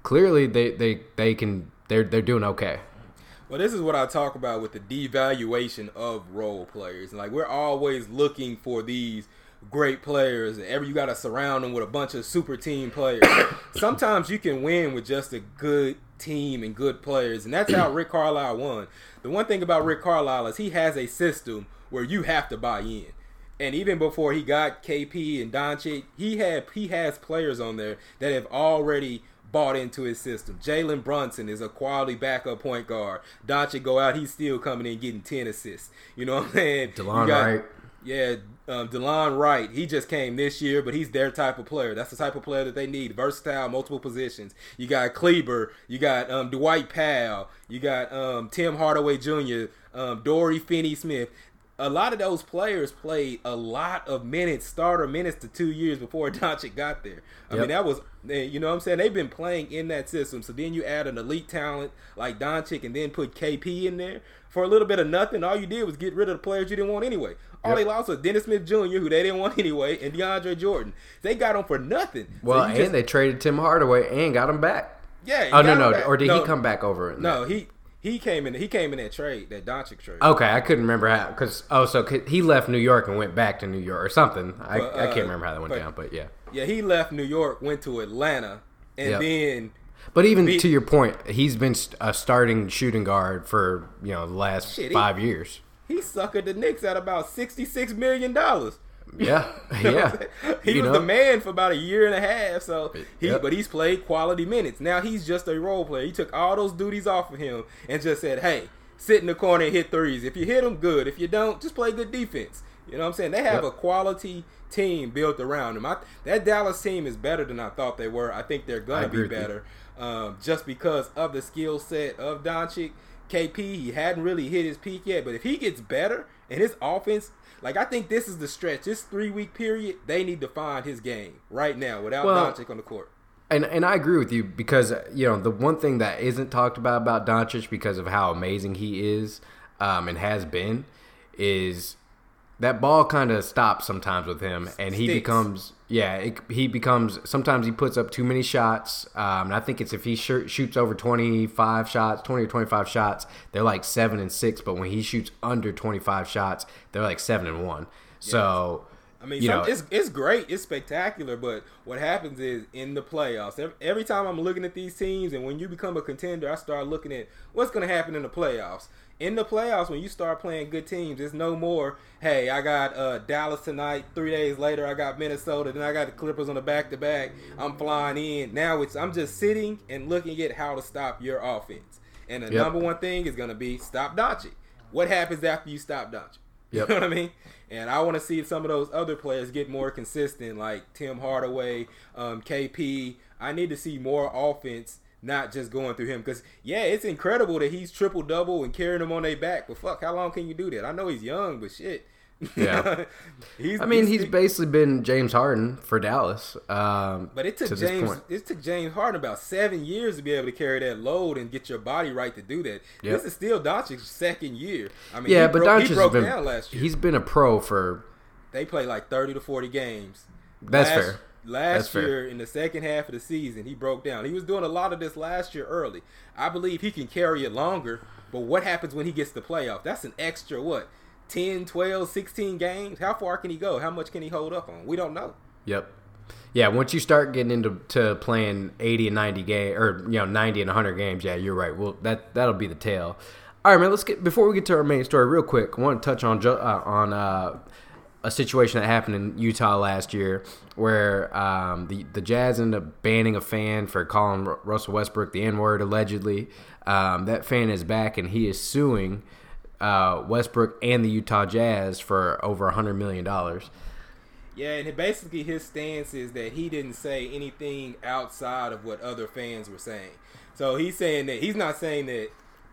clearly they they they can they're they're doing okay. Well, this is what I talk about with the devaluation of role players. Like we're always looking for these great players and every you got to surround them with a bunch of super team players. Sometimes you can win with just a good team and good players, and that's how Rick Carlisle won. The one thing about Rick Carlisle is he has a system where you have to buy in. And even before he got KP and Doncic, he had he has players on there that have already bought into his system. Jalen Brunson is a quality backup point guard. Doncic go out, he's still coming in getting ten assists. You know what I'm saying? Delon Wright. Yeah, um, Delon Wright, he just came this year, but he's their type of player. That's the type of player that they need. Versatile, multiple positions. You got Kleber, you got um, Dwight Powell, you got um, Tim Hardaway Jr., um, Dory Finney Smith. A lot of those players played a lot of minutes, starter minutes to two years before Doncic got there. I yep. mean, that was, you know what I'm saying? They've been playing in that system. So then you add an elite talent like Doncic and then put KP in there for a little bit of nothing. All you did was get rid of the players you didn't want anyway. All yep. they lost was Dennis Smith Jr., who they didn't want anyway, and DeAndre Jordan. They got him for nothing. Well, so and just, they traded Tim Hardaway and got him back. Yeah. Oh no, no, or did no, he come back over? No, he he came in. He came in that trade, that Doncic trade. Okay, I couldn't remember how because oh, so he left New York and went back to New York or something. I, but, uh, I can't uh, remember how that went but, down, but yeah. Yeah, he left New York, went to Atlanta, and yep. then. But even beat, to your point, he's been a starting shooting guard for you know the last shit, five he, years he suckered the Knicks at about sixty six million dollars. Yeah, yeah. he you was know? the man for about a year and a half. So he, yep. but he's played quality minutes. Now he's just a role player. He took all those duties off of him and just said, "Hey, sit in the corner and hit threes. If you hit them, good. If you don't, just play good defense." You know what I'm saying? They have yep. a quality team built around them. I, that Dallas team is better than I thought they were. I think they're gonna be better, um, just because of the skill set of Doncic KP, he hadn't really hit his peak yet, but if he gets better and his offense, like I think this is the stretch, this three week period, they need to find his game right now without well, Doncic on the court. And and I agree with you because you know the one thing that isn't talked about about Doncic because of how amazing he is um, and has been is that ball kind of stops sometimes with him, and he Sticks. becomes yeah it, he becomes sometimes he puts up too many shots. Um, and I think it's if he sh- shoots over twenty five shots, twenty or twenty five shots, they're like seven and six. But when he shoots under twenty five shots, they're like seven and one. So. I mean, some, know, it's it's great, it's spectacular, but what happens is in the playoffs, every time I'm looking at these teams, and when you become a contender, I start looking at what's going to happen in the playoffs. In the playoffs, when you start playing good teams, it's no more. Hey, I got uh, Dallas tonight. Three days later, I got Minnesota. Then I got the Clippers on the back to back. I'm flying in. Now it's I'm just sitting and looking at how to stop your offense. And the Yep. number one thing is going to be stop Doncic. What happens after you stop Doncic? Yep. You know what I mean? And I want to see some of those other players get more consistent, like Tim Hardaway, um, KP. I need to see more offense, not just going through him. Because yeah, it's incredible that he's triple double and carrying them on their back. But fuck, how long can you do that? I know he's young, but shit. Yeah. he's. I mean, he's he's basically been James Harden for Dallas. Um, But it took to James. It took James Harden about seven years to be able to carry that load and get your body right to do that. Yep. This is still Doncic's second year. I mean, yeah, but broke, Doncic he broke been down last year. he's been a pro for They play like thirty to forty games. That's last, fair. Last year, in the second half of the season, he broke down. He was doing a lot of this last year early. I believe he can carry it longer. But what happens when he gets to playoff? That's an extra what? 10, 12, 16 games? How far can he go? How much can he hold up on? We don't know. Yep. Yeah, once you start getting into to playing 80 and 90 game or you know 90 and 100 games, yeah, you're right. Well, that that'll be the tale. All right, man. Let's get before we get to our main story, real quick. I want to touch on uh, on uh, a situation that happened in Utah last year, where um, the the Jazz ended up banning a fan for calling Ru- Russell Westbrook the N word allegedly. Um, that fan is back and he is suing uh, Westbrook and the Utah Jazz for over a hundred million dollars. Yeah, and basically his stance is that he didn't say anything outside of what other fans were saying. So he's saying that he's not saying that.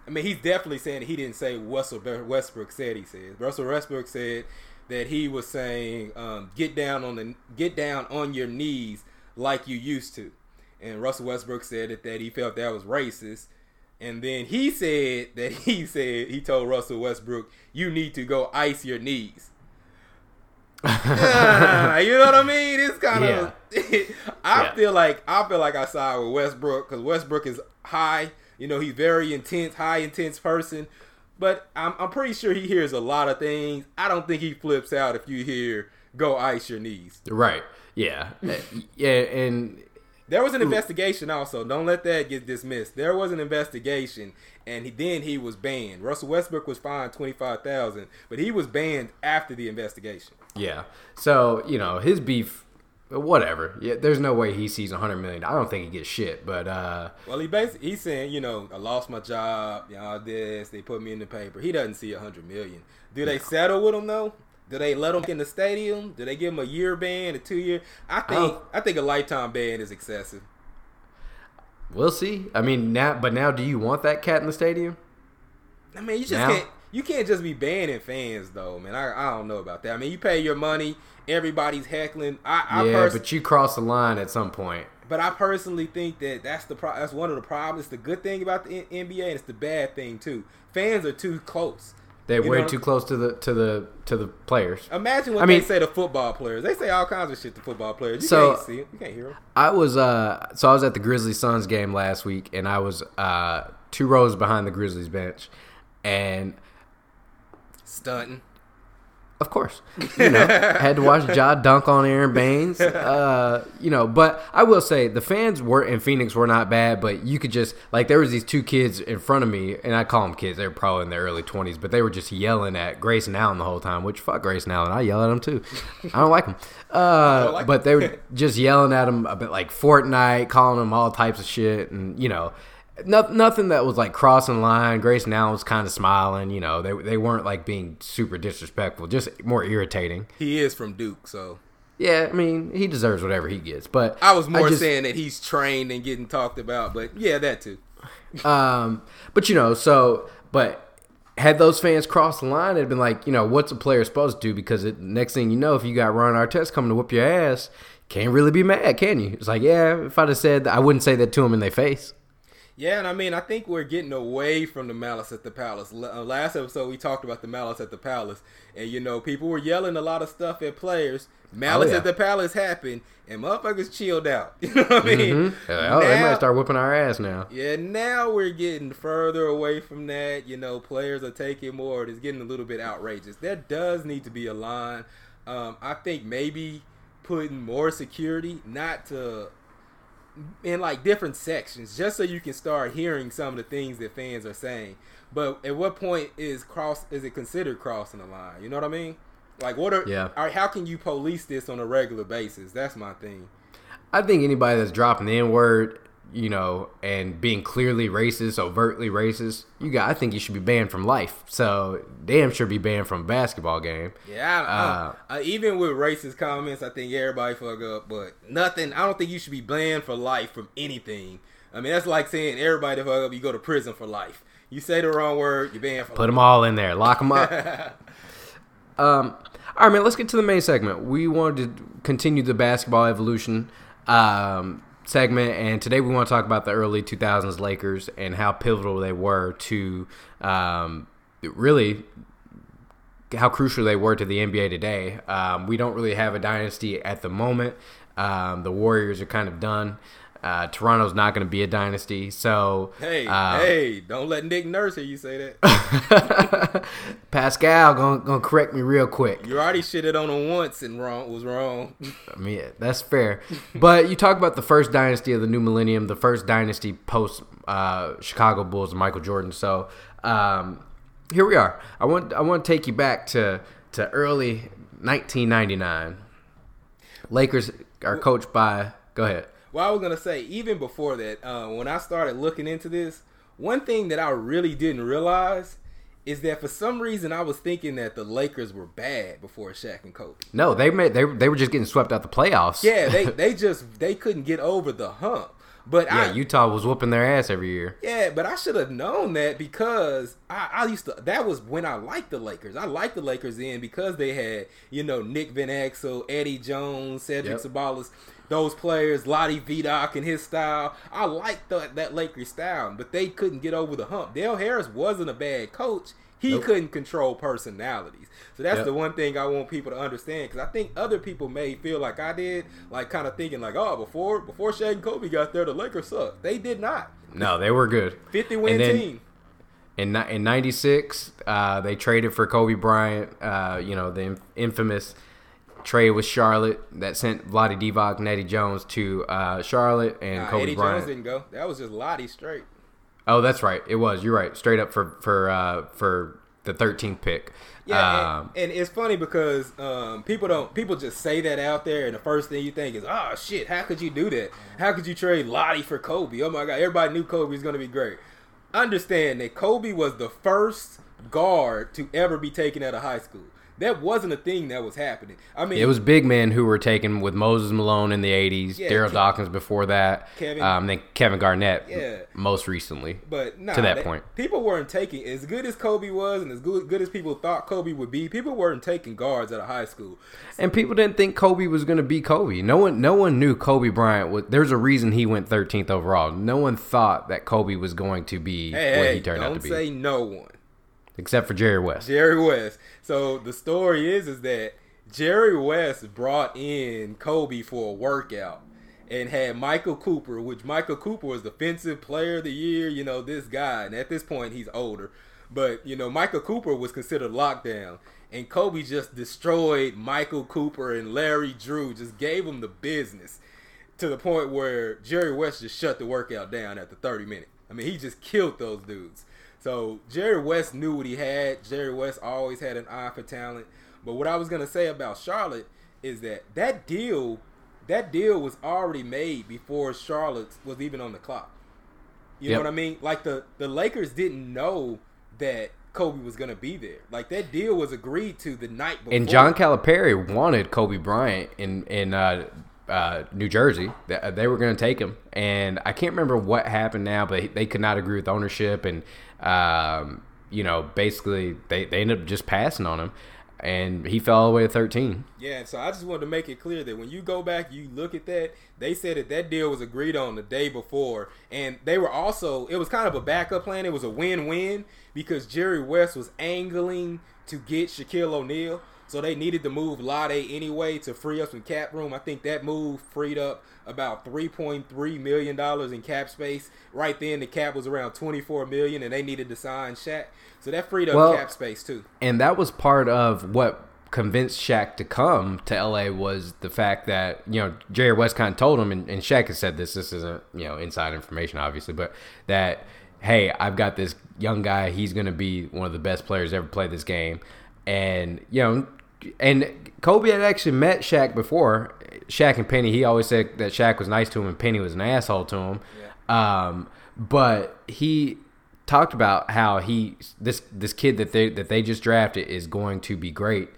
I mean, he's definitely saying he didn't say Russell Westbrook said he said. Russell Westbrook said that he was saying, um, "Get down on the get down on your knees like you used to," and Russell Westbrook said that that he felt that was racist. And then he said that he said he told Russell Westbrook, "You need to go ice your knees." Yeah, you know what I mean? It's kind of. I Yeah. feel like I feel like I side with Westbrook because Westbrook is high. You know, he's very intense, high intense person. But I'm, I'm pretty sure he hears a lot of things. I don't think he flips out if you hear "Go ice your knees." Right. Yeah. Uh, yeah. And There was an investigation also. Don't let that get dismissed. There was an investigation, and he, then he was banned. Russell Westbrook was fined twenty five thousand, but he was banned after the investigation. yeah. So you know his beef. But whatever. Yeah. There's no way he sees a hundred million. I don't think he gets shit. But uh, Well, he basically he's saying, you know, I lost my job, y'all this, they put me in the paper. He doesn't see a hundred million. Do they settle with him though? Do they let him in the stadium? Do they give him a year ban, a two year? I think don't- I think a lifetime ban is excessive. we'll see. I mean now, but now, do you want that cat in the stadium? I mean, you just Now? can't you can't just be banning fans though, man. I, I don't know about that. I mean, you pay your money, everybody's heckling. I, I yeah, pers- but you cross the line at some point. But I personally think that that's the pro- that's one of the problems. It's the good thing about the N- NBA, and it's the bad thing too. Fans are too close. They're way too close to the to the to the players. Imagine what I mean- they say to football players. They say all kinds of shit to football players. You So- can't see them. You can't hear them. I was uh so I was at the Grizzlies Suns game last week and I was uh two rows behind the Grizzlies bench and Stunting. of course. You know had to watch Ja dunk on Aron Baynes. Uh you know but I will say the fans were in Phoenix were not bad but you could just like there was these two kids in front of me and I call them kids. They were probably in their early 20s but they were just yelling at Grayson Allen the whole time which fuck Grayson Allen. I yell at him too. I don't like him. Uh like but they were just yelling at him about like Fortnite, calling him all types of shit, and you know, no, nothing that was like crossing the line. Grayson Allen was kind of smiling, you know, they they weren't like being super disrespectful, just more irritating. He is from Duke, so Yeah, I mean, he deserves whatever he gets, but I was more just- saying that he's trained and getting talked about. But yeah, that too. Um, but you know, so but had those fans crossed the line, it'd been like, you know, what's a player supposed to do? Because it, next thing you know, if you got Ron Artest coming to whoop your ass, can't really be mad, can you? It's like, yeah, if I'd have said, I wouldn't say that to him in their face. Yeah, and I mean, I think we're getting away from the malice at the palace. Uh, last episode, we talked about the malice at the palace, and you know, people were yelling a lot of stuff at players. Malice Oh, yeah. at the palace happened, and motherfuckers chilled out. You know what I mean? Mhm. Oh, they might start whooping our ass now. Yeah, now we're getting further away from that. You know, players are taking more. It's getting a little bit outrageous. There does need to be a line. Um, I think maybe putting more security, not to in like different sections, just so you can start hearing some of the things that fans are saying. But at what point is cross? Is it considered crossing the line? You know what I mean? Like, what are? Yeah. Or how can you police this on a regular basis? That's my thing. I think anybody that's dropping the N word, you know, and being clearly racist, overtly racist, you got. I think you should be banned from life. So damn sure be banned from a basketball game. Yeah, I, Uh, I, I, even with racist comments, I think everybody fuck up. But nothing. I don't think you should be banned for life from anything. I mean, that's like saying everybody fuck up. You go to prison for life. You say the wrong word, you're banned for Put them all in there, lock them up. um, all right, man. Let's get to the main segment. We wanted to continue the basketball evolution um, segment, and today we want to talk about the early 2000s Lakers and how pivotal they were to um, really how crucial they were to the NBA today. Um, we don't really have a dynasty at the moment. Um, the Warriors are kind of done. Uh, Toronto's not going to be a dynasty. So, Hey, um, hey, don't let Nick Nurse hear you say that. Pascal gonna, gonna correct me real quick. you already shitted on him once and wrong was wrong. I mean, yeah, that's fair. But you talk about the first dynasty of the new millennium, the first dynasty post uh, Chicago Bulls and Michael Jordan. So um, here we are. I want I want to take you back to to early 1999. Lakers are coached by. Go ahead. Well, I was gonna say even before that, uh, when I started looking into this, one thing that I really didn't realize is that for some reason I was thinking that the Lakers were bad before Shaq and Kobe. No, they made they they were just getting swept out the playoffs. Yeah, they they just they couldn't get over the hump. But yeah. I, Utah was whooping their ass every year. yeah, but I should have known that because I, I used to. That was when I liked the Lakers. I liked the Lakers then because they had you know Nick Van Exel, Eddie Jones, Cedric Yep. Ceballos, those players, Lottie Vidoc and his style. I liked the, that Lakers style, but they couldn't get over the hump. Dale Harris wasn't a bad coach. He Nope. couldn't control personalities. So that's Yep. the one thing I want people to understand because I think other people may feel like I did, like kind of thinking like, oh, before before Shaq and Kobe got there, the Lakers sucked. They did not. No, they were good. 50 win then- team. In in '96, uh, they traded for Kobe Bryant. Uh, you know the inf- infamous trade with Charlotte that sent Vlade Divac and Eddie Jones to uh, Charlotte and Nah, Kobe Eddie Bryant. Jones didn't go. That was just Lottie straight. Oh, that's right. It was. You're right. Straight up for for uh, for the 13th pick. Yeah, Um, and, and it's funny because um, people don't people just say that out there, and the first thing you think is, "Oh shit, how could you do that? How could you trade Lottie for Kobe? Oh my god, everybody knew Kobe was going to be great." Understand that Kobe was the first guard to ever be taken out of high school. That wasn't a thing that was happening. I mean, it was big men who were taken with Moses Malone in the 80s, Yeah, Darryl Dawkins before that, Kevin- um, then Kevin Garnett Yeah. most recently. But nah, to that point. people weren't taking as good as Kobe was, and as good, good as people thought Kobe would be. People weren't taking guards out of high school. And people didn't think Kobe was going to be Kobe. No one, no one knew Kobe Bryant was. There's a reason he went 13th overall. No one thought that Kobe was going to be Hey, what hey, he turned out to be. don't say no one. Except for Jerry West. Jerry West. So the story is is that Jerry West brought in Kobe for a workout and had Michael Cooper, which Michael Cooper was defensive player of the year, you know, this guy. And at this point he's older. But, you know, Michael Cooper was considered lockdown. And Kobe just destroyed Michael Cooper and Larry Drew, just gave him the business to the point where Jerry West just shut the workout down at the 30 minute. I mean, he just killed those dudes. So Jerry West knew what he had. Jerry West always had an eye for talent. But what I was gonna say about Charlotte is that that deal, that deal was already made before Charlotte was even on the clock. You Yep. know what I mean? Like the the Lakers didn't know that Kobe was gonna be there. Like that deal was agreed to the night before. And John Calipari wanted Kobe Bryant in in uh, uh, New Jersey. They, they were going to take him, and I can't remember what happened now, but they could not agree with ownership, and um, you know, basically they they ended up just passing on him. and he fell all the way to 13. Yeah, so I just wanted to make it clear that when you go back, you look at that. They said that that deal was agreed on the day before, and they were also it was kind of a backup plan. It was a win-win because Jerry West was angling to get Shaquille O'Neal. So they needed to move Lade anyway to free up some cap room. I think that move freed up about three point three million dollars in cap space. Right then, the cap was around twenty four million, and they needed to sign Shaq. So that freed up well, cap space too. And that was part of what convinced Shaq to come to LA was the fact that you know Jerry West kind of told him, and, and Shaq has said this. This isn't you know inside information, obviously, but that hey, I've got this young guy. He's going to be one of the best players ever played this game. And, you know, and Kobe had actually met Shaq before. Shaq and Penny, he always said that Shaq was nice to him and Penny was an asshole to him. Yeah. Um, but he talked about how he this this kid that they that they just drafted is going to be great.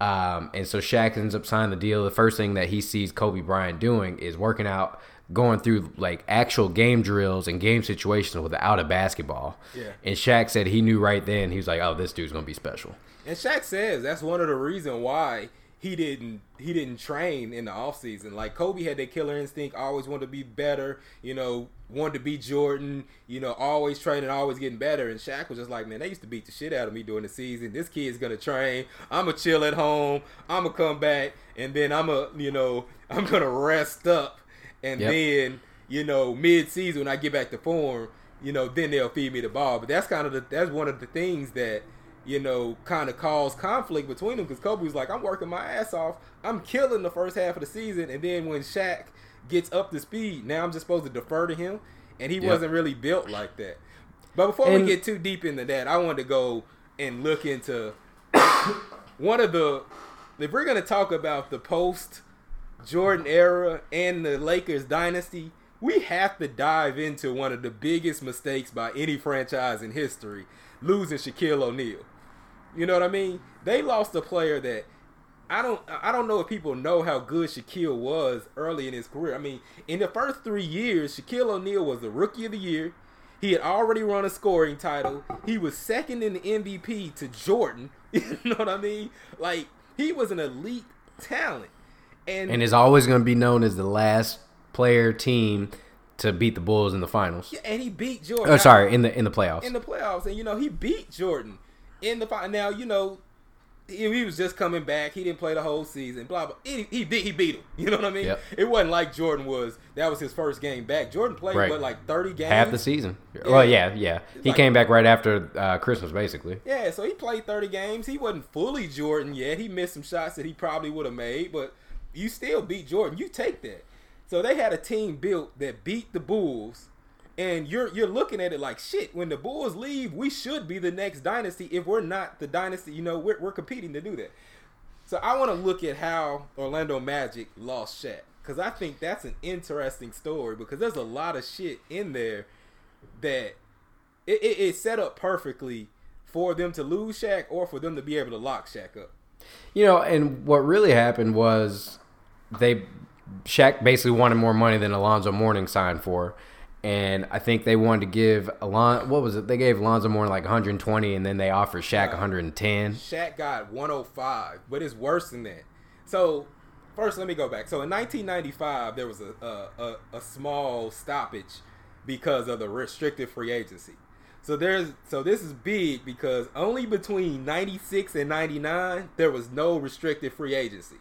Um, and so Shaq ends up signing the deal. The first thing that he sees Kobe Bryant doing is working out, going through like actual game drills and game situations without a basketball. Yeah. And Shaq said he knew right then. He was like, "Oh, this dude's gonna be special." And Shaq says that's one of the reasons why he didn't he didn't train in the off season. Like Kobe had that killer instinct, always wanted to be better, you know, wanted to be Jordan, you know, always training, always getting better. And Shaq was just like, man, they used to beat the shit out of me during the season. This kid's gonna train. I'ma chill at home. I'ma come back, and then I'ma, you know, I'm gonna rest up, and yep. then, you know, mid season when I get back to form, you know, then they'll feed me the ball. But that's kind of the that's one of the things that you know, kind of cause conflict between them because Kobe was like, I'm working my ass off. I'm killing the first half of the season. And then when Shaq gets up to speed, now I'm just supposed to defer to him. And he yep. wasn't really built like that. But before and, we get too deep into that, I wanted to go and look into one of the. If we're going to talk about the post Jordan era and the Lakers dynasty, we have to dive into one of the biggest mistakes by any franchise in history losing Shaquille O'Neal. You know what I mean? They lost a player that I don't I don't know if people know how good Shaquille was early in his career. I mean, in the first three years, Shaquille O'Neal was the rookie of the year. He had already run a scoring title. He was second in the MVP to Jordan. You know what I mean? Like he was an elite talent. And and is always going to be known as the last player team to beat the Bulls in the finals. Yeah, and he beat Jordan. Oh, sorry, in the in the playoffs. In the playoffs, and you know he beat Jordan in the final. Now you know he, he, was just coming back. He didn't play the whole season. Blah blah. He he, he beat him. You know what I mean? Yep. It wasn't like Jordan was. That was his first game back. Jordan played right. what like thirty games, half the season. Yeah. Well, yeah, yeah. He like, came back right after uh, Christmas, basically. Yeah, so he played thirty games. He wasn't fully Jordan yet. He missed some shots that he probably would have made, but you still beat Jordan. You take that. So they had a team built that beat the Bulls and you're you're looking at it like shit. When the Bulls leave, we should be the next dynasty. If we're not the dynasty, you know, we're, we're competing to do that. So I want to look at how Orlando Magic lost Shaq because I think that's an interesting story because there's a lot of shit in there that it, it, it set up perfectly for them to lose Shaq or for them to be able to lock Shaq up. You know, and what really happened was they Shaq basically wanted more money than Alonzo Mourning signed for and I think they wanted to give Alon. What was it? They gave Alonzo more like 120, and then they offered Shaq 110. Shaq got 105, but it's worse than that. So first, let me go back. So in 1995, there was a a, a, a small stoppage because of the restricted free agency. So there's so this is big because only between 96 and 99 there was no restricted free agency.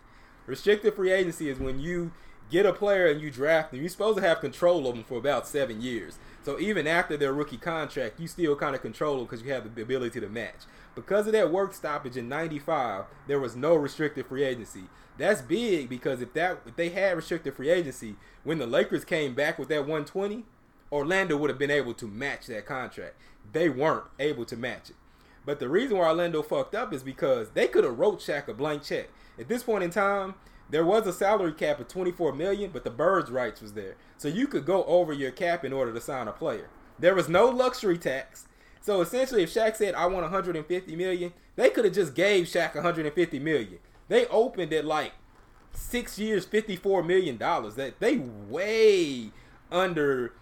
Restricted free agency is when you get a player and you draft them, you're supposed to have control of them for about seven years. So even after their rookie contract, you still kind of control them because you have the ability to match. Because of that work stoppage in '95, there was no restricted free agency. That's big because if that if they had restricted free agency, when the Lakers came back with that 120, Orlando would have been able to match that contract. They weren't able to match it. But the reason why Orlando fucked up is because they could have wrote Shaq a blank check. At this point in time, there was a salary cap of 24 million, but the birds rights was there. So you could go over your cap in order to sign a player. There was no luxury tax. So essentially if Shaq said I want 150 million, they could have just gave Shaq 150 million. They opened at like 6 years 54 million dollars. That they way under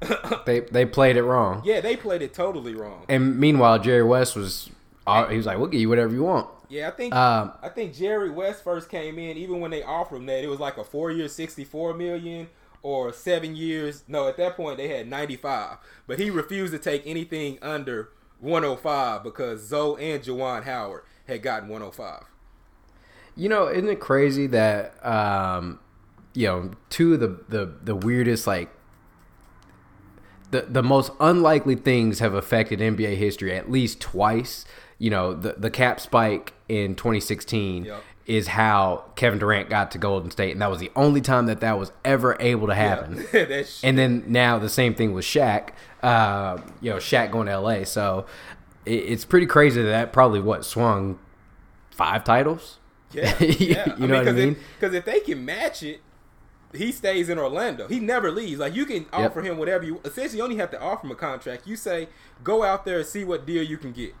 they they played it wrong. Yeah, they played it totally wrong. And meanwhile, Jerry West was uh, he was like, "We'll give you whatever you want." Yeah, I think Um, I think Jerry West first came in. Even when they offered him that, it was like a four year, sixty four million, or seven years. No, at that point they had ninety five, but he refused to take anything under one hundred five because Zo and Juwan Howard had gotten one hundred five. You know, isn't it crazy that um, you know two of the the the weirdest like the the most unlikely things have affected NBA history at least twice. You know, the the cap spike in 2016 Yep. is how Kevin Durant got to Golden State, and that was the only time that that was ever able to happen. That's And then now the same thing with Shaq. Uh, you know, Shaq going to LA. So it, it's pretty crazy that that probably what swung five titles. Yeah, You- yeah. you know what I mean? Because if, they can match it, he stays in Orlando. He never leaves. Like you can offer him whatever you. Essentially, you only have to offer him a contract. You say, go out there and see what deal you can get,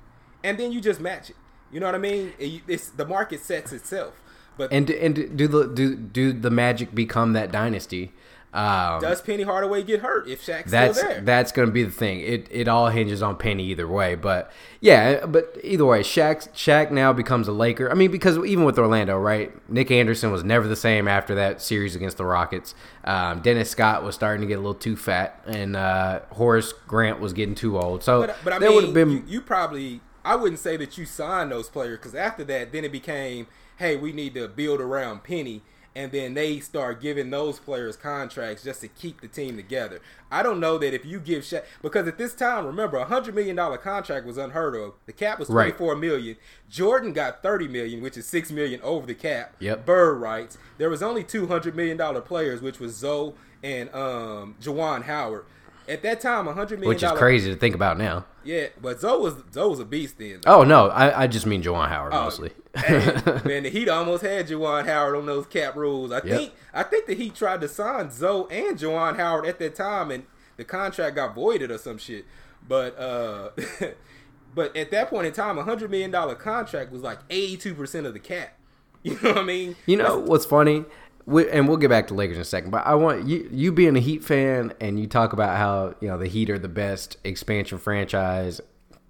and then you just match it. You know what I mean? It- It's the market sets itself. But And and do the do do the Magic become that dynasty? Um, does Penny Hardaway get hurt if Shaq's that's still there? that's going to be the thing. It it all hinges on Penny either way. But yeah, but either way, Shaq Shaq now becomes a Laker. I mean, because even with Orlando, right? Nick Anderson was never the same after that series against the Rockets. Um, Dennis Scott was starting to get a little too fat, and uh, Horace Grant was getting too old. So But, but I there mean, would have been you, you probably. I wouldn't say that you signed those players because after that, then it became, hey, we need to build around Penny, and then they start giving those players contracts just to keep the team together. I don't know that if you give Shaq because at this time, remember, a hundred million dollar contract was unheard of. The cap was Right. twenty four million. Jordan got thirty million, which is six million over the cap. Yep. Bird rights. There was only two hundred million dollar players, which was Zo and um, Juwan Howard. At that time, a hundred million which is crazy to think about now. yeah, but Zo was Zo was a beast then. though. Oh no, I, I just mean Juwan Howard Oh, mostly. hey, man, the Heat almost had Juwan Howard on those cap rules. I think I think the Heat tried to sign Zo and Juwan Howard at that time, and the contract got voided or some shit. But uh, but at that point in time, a hundred million dollar contract was like eighty two percent of the cap. You know what I mean? You know what's funny? We, and we'll get back to Lakers in a second. But I want you, you being a Heat fan, and you talk about how you know the Heat are the best expansion franchise.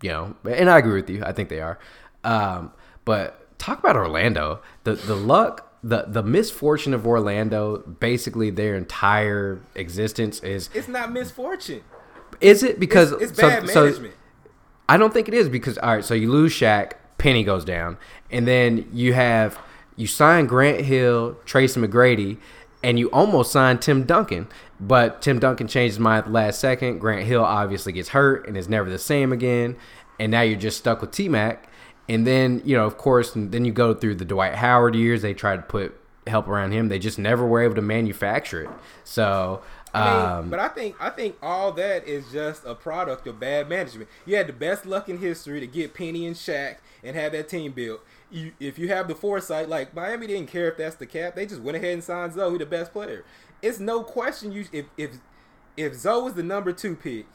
You know, and I agree with you. I think they are. Um, but talk about Orlando. The the luck, the the misfortune of Orlando. Basically, their entire existence is It's not misfortune. is it because It's, it's so- bad so- management. I don't think it is because all right, so you lose Shaq, Penny goes down, and then you have you sign Grant Hill, Tracy McGrady, and you almost signed Tim Duncan, but Tim Duncan changed his mind at the last second. Grant Hill obviously gets hurt and is never the same again, and now you're just stuck with T Mac. And then you know, of course, then you go through the Dwight Howard years. They tried to put help around him. They just never were able to manufacture it. So. I mean, Um, but I think I think all that is just a product of bad management. You had the best luck in history to get Penny and Shaq and have that team built. You, if you have the foresight, like Miami didn't care if that's the cap, they just went ahead and signed Zo, who the best player. It's no question you if if if Zo was the number two pick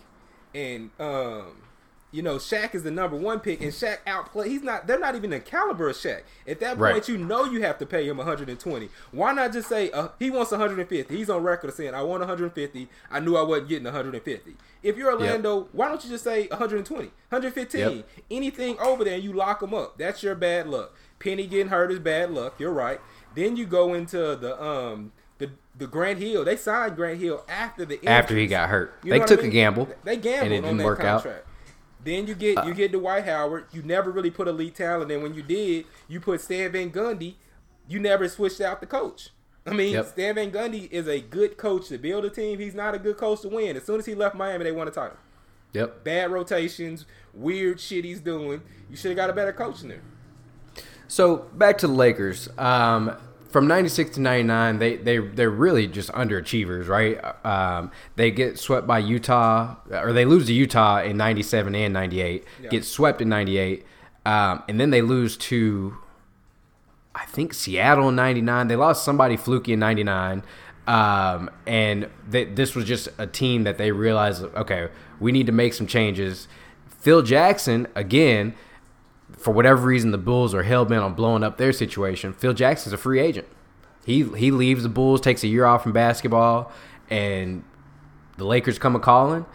and um you know Shaq is the number one pick and Shaq outplay he's not they're not even the caliber of Shaq. At that point Right. you know you have to pay him 120. Why not just say uh, he wants 150? He's on record saying I want 150. I knew I wasn't getting 150. If you're Orlando, why don't you just say 120, 115? Yep. Anything over there, you lock them up. That's your bad luck. Penny getting hurt is bad luck. You're right. Then you go into the um the the Grant Hill. They signed Grant Hill after the after he got hurt, You know they what I took mean? a gamble. They gambled and it on didn't that work out. Uh. Then you get you get Dwight Howard. You never really put elite talent. And when you did, you put Stan Van Gundy. You never switched out the coach. I mean, Yep. Stan Van Gundy is a good coach to build a team. He's not a good coach to win. As soon as he left Miami, they won a title. Yep. Bad rotations, weird shit he's doing. You should have got a better coach in there. So back to the Lakers. Um, from '96 to '99, they they they're really just underachievers, right? Um, they get swept by Utah, or they lose to Utah in '97 and '98. Yeah. Get swept in '98, um, and then they lose to, I think Seattle in '99. They lost somebody fluky in '99. Um, and they, this was just a team that they realized, okay, we need to make some changes. Phil Jackson again for whatever reason, the Bulls are hell bent on blowing up their situation. Phil Jackson's a free agent. He he leaves the Bulls, takes a year off from basketball, and the Lakers come a calling.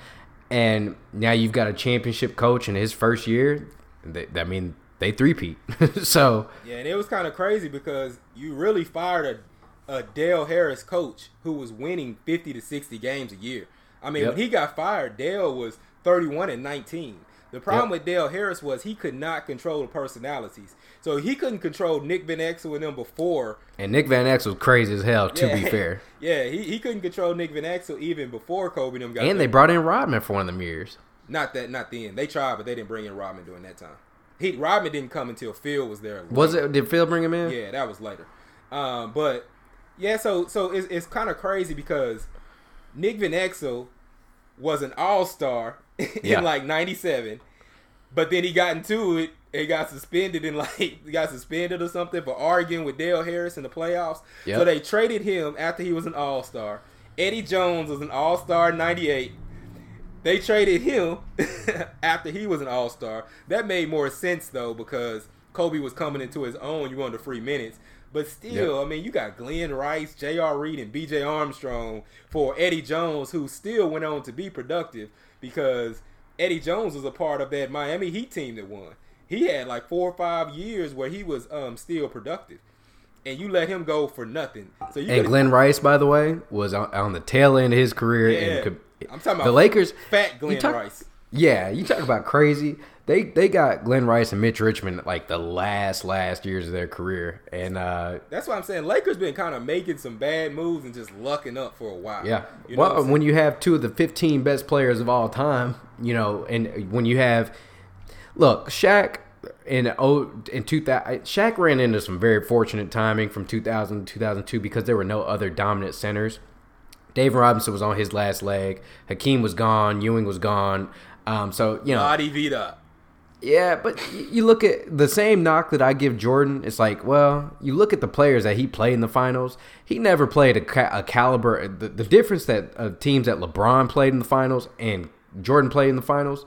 And now you've got a championship coach in his first year. They, I mean, they three-peat. so Yeah, and it was kind of crazy because you really fired a, a Dale Harris coach who was winning 50 to 60 games a year. I mean, Yep. when he got fired, Dale was 31 and 19. The problem Yep. with Dale Harris was he could not control the personalities. So he couldn't control Nick Van Exel and them before. and Nick Van Exel was crazy as hell. To be fair, Yeah, he, he couldn't control Nick Van Exel even before Kobe and them got and they brought in Rodman for one of them years. Not that, not then. They tried, but they didn't bring in Rodman during that time. He Rodman didn't come until Phil was there. Was it? Did Phil bring him in? Yeah, that was later. Um, but yeah, so so it's, it's kind of crazy because Nick Van Exel was an All Star in Yeah. like '97, but then he got into it. and got suspended and like he got suspended or something for arguing with Dale Harris in the playoffs. Yep. So they traded him after he was an All Star. Eddie Jones was an All Star '98. They traded him after he was an All Star. That made more sense though because Kobe was coming into his own. You wanted the free minutes, but still, I mean, you got Glen Rice, J.R. Reid, and B.J. Armstrong for Eddie Jones, who still went on to be productive because Eddie Jones was a part of that Miami Heat team that won. He had like four or five years where he was um still productive, and you let him go for nothing. So you And Glen Rice, by the way, was on, on the tail end of his career. Yeah. and could, I'm talking about the Lakers. fat Glen talk- Rice. Yeah, you talk about crazy. They they got Glen Rice and Mitch Richmond like the last last years of their career, and uh, That's why I'm saying Lakers been kind of making some bad moves and just lucking up for a while. yeah. You know well, when you have two of the 15 best players of all time, you know, and when you have look Shaq in oh in 2000 Shaq ran into some very fortunate timing from 2000 to 2002 because there were no other dominant centers. David Robinson was on his last leg. Hakeem was gone. Ewing was gone. Um, so you know, Adi Vida. Yeah, but you look at the same knock that I give Jordan. It's like, well, you look at the players that he played in the finals. He never played a, ca- a caliber. The, the difference that uh, teams that LeBron played in the finals and Jordan played in the finals.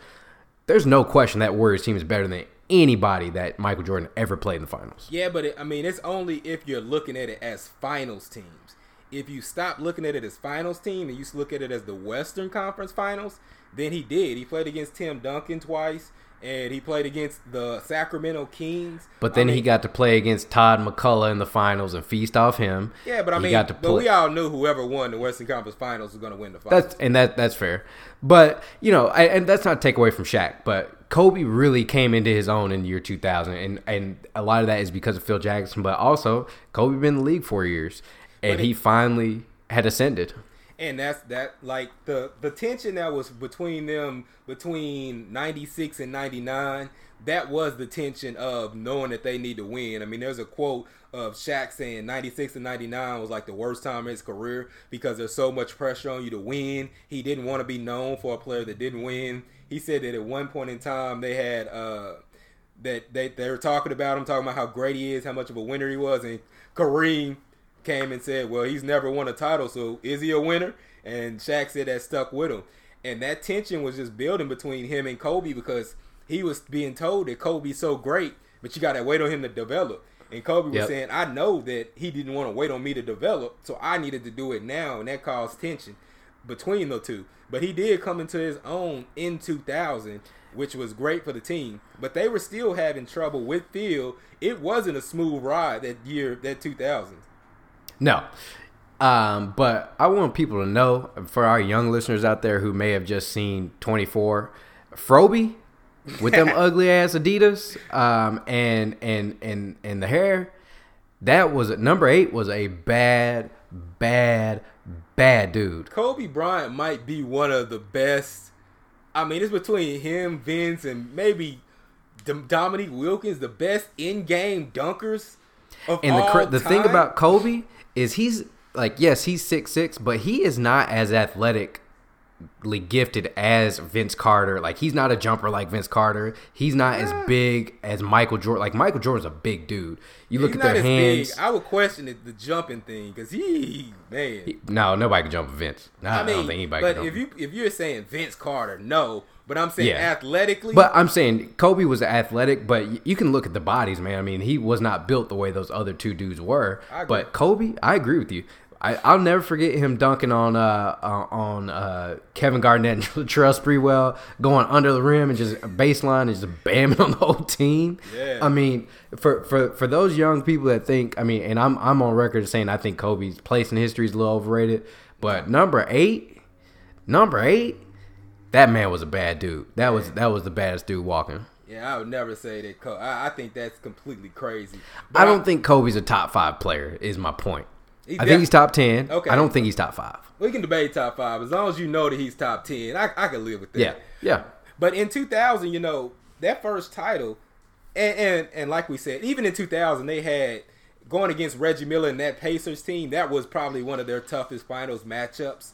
There's no question that Warriors team is better than anybody that Michael Jordan ever played in the finals. Yeah, but it, I mean, it's only if you're looking at it as finals teams. If you stop looking at it as finals team and you look at it as the Western Conference Finals, then he did. He played against Tim Duncan twice, and he played against the Sacramento Kings. But then I he got to play against Todd MacCulloch in the finals and feast off him. yeah, but I He mean, but play- we all knew whoever won the Western Conference Finals was going to win the finals. That's and that that's fair, but you know, I, and that's not take away from Shaq, but Kobe really came into his own in the year 2000, and and a lot of that is because of Phil Jackson, but also Kobe been in the league four years, and it- he finally had ascended. And that's that like the the tension that was between them between 96 and 99 that was the tension of knowing that they need to win. I mean there's a quote of Shaq saying 96 and 99 was like the worst time in his career because there's so much pressure on you to win. He didn't want to be known for a player that didn't win. He said that at one point in time they had uh that they, they were talking about him, talking about how great he is, how much of a winner he was, and Kareem came and said, "Well, he's never won a title, so is he a winner?" And Shaq said that stuck with him, and that tension was just building between him and Kobe because he was being told that Kobe's so great, but you got to wait on him to develop. And Kobe was Yep. saying, "I know that he didn't want to wait on me to develop, so I needed to do it now," and that caused tension between the two. But he did come into his own in 2000, which was great for the team. But they were still having trouble with Phil. It wasn't a smooth ride that year, that 2000. No. Um, but I want people to know, for our young listeners out there who may have just seen 24, Froby with them ugly ass Adidas, um, and and and and the hair, that was number eight was a bad, bad, bad dude. Kobe Bryant might be one of the best. I mean, it's between him, Vince, and maybe Dominique Wilkins, the best in-game dunkers of And the all the thing about Kobe is he's like yes he's six six, but he is not as athletically gifted as Vince Carter. Like he's not a jumper like Vince Carter. He's not as big as Michael Jordan. Like Michael Jordan's a big dude. You look He's at their hands. Big. I would question it, the jumping thing because he, man. He- no, nobody can jump Vince. No, I, I mean, don't think anybody but can if jump. you if you're saying Vince Carter, no. But I'm saying Yeah. athletically, But I'm saying Kobe was athletic, but you can look at the bodies, man. I mean, he was not built the way those other two dudes were. I. But Kobe, I agree with you. I, I'll never forget him dunking on uh, uh on uh Kevin Garnett and Latrell Sprewell going under the rim and just baseline and just bamming on the whole team. Yeah. I mean, for, for for those young people that think, I mean, and I'm I'm on record saying I think Kobe's place in history is a little overrated, but number eight, number eight, that man was a bad dude. That was that was the baddest dude walking. Yeah, I would never say that. Kobe. I, I think that's completely crazy. I don't think Kobe's a top five player. Is my point. I think he's top ten. Okay. I don't think he's top five. we can debate top five as long as you know that he's top ten. I, I can live with that. Yeah, yeah. But in 2000, you know, that first title, and, and and like we said, even in 2000, they had going against Reggie Miller and that Pacers team. That was probably one of their toughest finals matchups.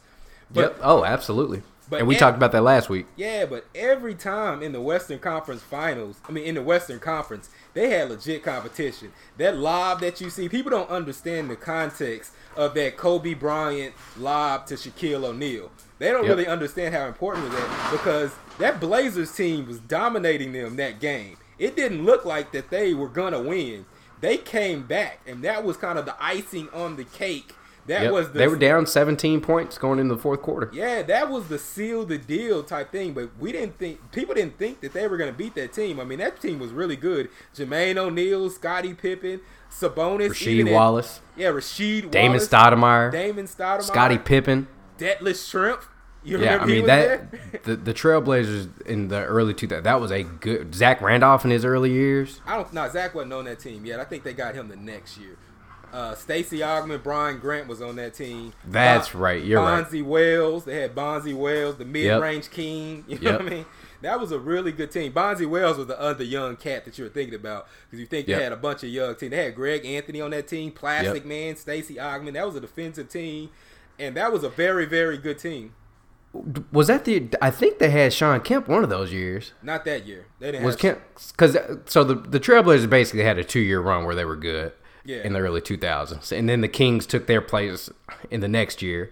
But yep. Oh, absolutely. but and we talked about that last week. yeah, but every time in the Western Conference Finals, I mean in the Western Conference, they had legit competition. That lob that you see, people don't understand the context of that Kobe Bryant lob to Shaquille O'Neal. They don't Yep. really understand how important was that because that Blazers team was dominating them that game. It didn't look like that they were gonna win. They came back, and that was kind of the icing on the cake. That Yep. was the they were down 17 points going into the fourth quarter. yeah, that was the seal the deal type thing, but we didn't think people didn't think that they were going to beat that team. I mean, that team was really good. Jermaine O'Neal, Scottie Pippen, Sabonis, Rasheed Wallace, yeah, Rasheed Damon Wallace, Stoudamire, Damon Stoudamire, Scottie Pippen. Detlef Schrempf. You Yeah, I mean that the the Trailblazers in the early 2000s. That was a good Zach Randolph in his early years. I don't. No, Zach wasn't on that team yet. I think they got him the next year. Uh, Stacey Augmon, Brian Grant was on that team. That's Bon- right, you're right. Bonzi Wells. They had Bonzi Wells, the mid-range king. You know Yep. what I mean? That was a really good team. Bonzi Wells was the other young cat that you were thinking about because you think Yep. they had a bunch of young team. They had Greg Anthony on that team, Plastic Yep. Man, Stacey Augmon. That was a defensive team, and that was a very, very good team. Was that the? I think they had Shawn Kemp one of those years. Not that year. They didn't Was have Kemp? Because so the the Trailblazers basically had a two year run where they were good. Yeah. In the early 2000s, and then the Kings took their place in the next year.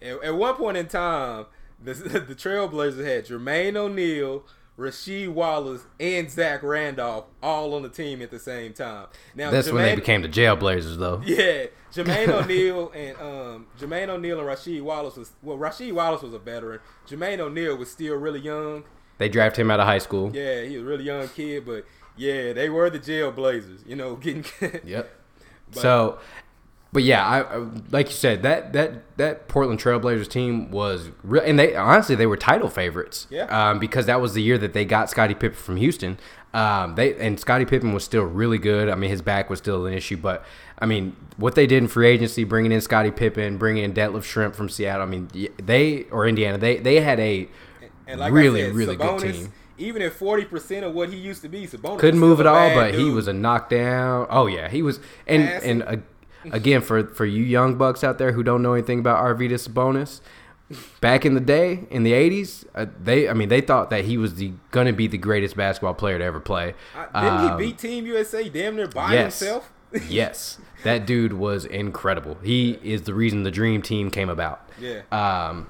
At, at one point in time, the, the Trailblazers had Jermaine O'Neal, Rasheed Wallace, and Zach Randolph all on the team at the same time. Now That's when they became the Jailblazers, though. Yeah, Jermaine O'Neal and um, Jermaine O'Neal and Rasheed Wallace was well. Rasheed Wallace was a veteran. Jermaine O'Neal was still really young. They drafted him out of high school. Yeah, he was a really young kid, but yeah, they were the Jailblazers. You know, getting Yep. So, but yeah, I, I like you said that that that Portland Trailblazers team was real, and they honestly they were title favorites. Yeah. Um, because that was the year that they got Scottie Pippen from Houston. Um, they and Scottie Pippen was still really good. I mean, his back was still an issue, but I mean, what they did in free agency, bringing in Scottie Pippen, bringing in Detlef Schrempf from Seattle. I mean, they or Indiana, they they had a like really said, really Sabonis, good team. Even at forty percent of what he used to be, Sabonis couldn't move at all, but he was a knockdown. Oh yeah, he was. And and uh, again for for you young bucks out there who don't know anything about Arvydas Sabonis, back in the day in the '80s, uh, they I mean they thought that he was the gonna be the greatest basketball player to ever play. Uh, didn't Um, he beat Team USA damn near by yes. himself? yes, that dude was incredible. He is the reason the Dream Team came about. Yeah. Um,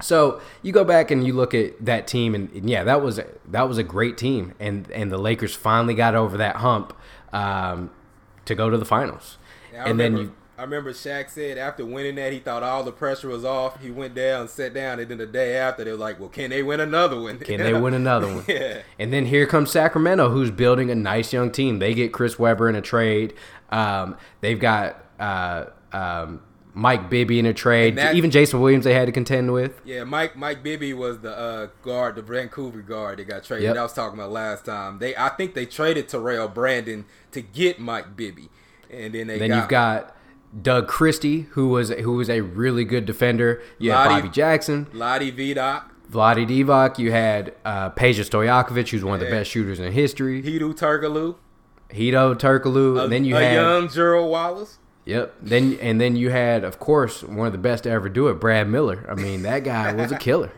so you go back and you look at that team, and, and yeah, that was that was a great team, and and the Lakers finally got over that hump um, to go to the finals. Yeah, and then you, I remember Shaq said after winning that, he thought all the pressure was off. He went down, sat down, and then the day after, they were like, "Well, can they win another one? can they win another one? Yeah. And then here comes Sacramento, who's building a nice young team. They get Chris Webber in a trade. Um, they've got uh, um, Mike Bibby in a trade. That- Even Jason Williams they had to contend with. Yeah, Mike Mike Bibby was the uh, guard, the Vancouver guard that got traded. Yep. I was talking about last time. They, I think they traded Terrell Brandon to get Mike Bibby, and then they Then got, you've got Doug Christie, who was who was a really good defender. You had Bobby Jackson, Lottie Vidoc, Vladi Divac. You had uh, Peja Stojakovic, who's one of the best shooters in history. Hedo Turkoglu, Hito Turkoglu. and then you a had young Gerald Wallace. Yep. Then and then you had, of course, one of the best to ever do it, Brad Miller. I mean, that guy was a killer.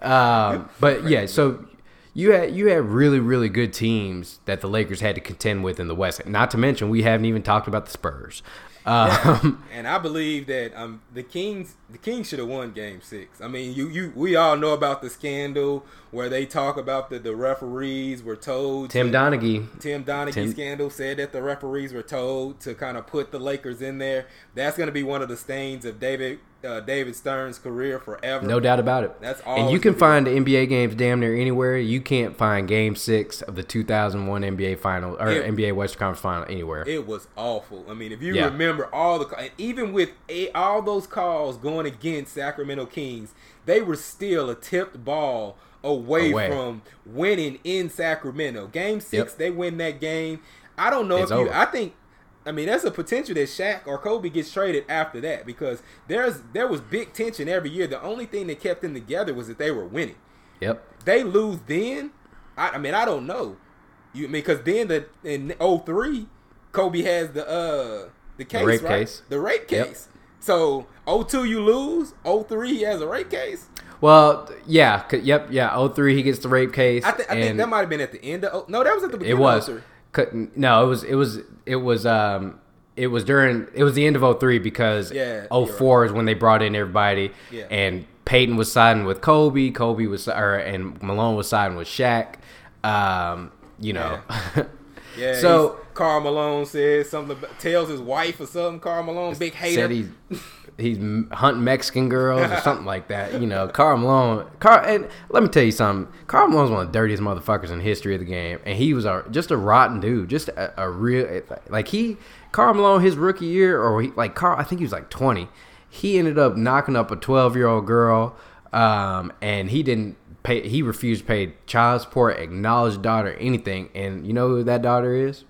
Um, but yeah, so you had you had really really good teams that the Lakers had to contend with in the West. Not to mention, we haven't even talked about the Spurs. Um, And I believe that um the Kings the Kings should have won Game Six. I mean, you you we all know about the scandal where they talk about that the referees were told Tim to- Donaghy. Tim Donaghy Tim- scandal said that the referees were told to kind of put the Lakers in there. That's going to be one of the stains of David uh, David Stern's career forever. No doubt about it. That's all. And you can find the NBA games damn near anywhere. You can't find Game Six of the 2001 NBA Final or Yeah. NBA Western Conference Final anywhere. It was awful. I mean, if you Yeah. remember all the, and even with a, all those calls going against Sacramento Kings, they were still a tipped ball away, Away. from winning in Sacramento. Game six, Yep. they win that game. I don't know It's if you. over. I think. I mean, there's a potential that Shaq or Kobe gets traded after that because there's there was big tension every year. The only thing that kept them together was that they were winning yep. they lose then, I, I mean I don't know. You I mean because then the in 03, Kobe has the uh the case rape right? case. the rape Yep. So 02 you lose, 03 he has a rape case. Well, yeah. Yep. Yeah. 03 he gets the rape case. I, th- I think that might have been at the end of no that was at the beginning. it was. Of 03. No, it was. It was. It was. Um. It was during. It was the end of 03 because Yeah, 04 is when they brought in everybody. Yeah. And Peyton was siding with Kobe. Kobe was, or and Malone was siding with Shaq. Um. You know. Yeah. So- So Karl Malone says something about, tells his wife or something. Karl Malone, big hater. said he's he's hunting Mexican girls or something like that. You know, Karl Malone. Karl, and let me tell you something. Karl Malone's one of the dirtiest motherfuckers in the history of the game, and he was a, just a rotten dude, just a, a real like he. Karl Malone, his rookie year, or he, like Karl, I think he was like twenty. He ended up knocking up a twelve year old girl, um, and he didn't pay. He refused to pay child support, acknowledge daughter, anything. And you know who that daughter is?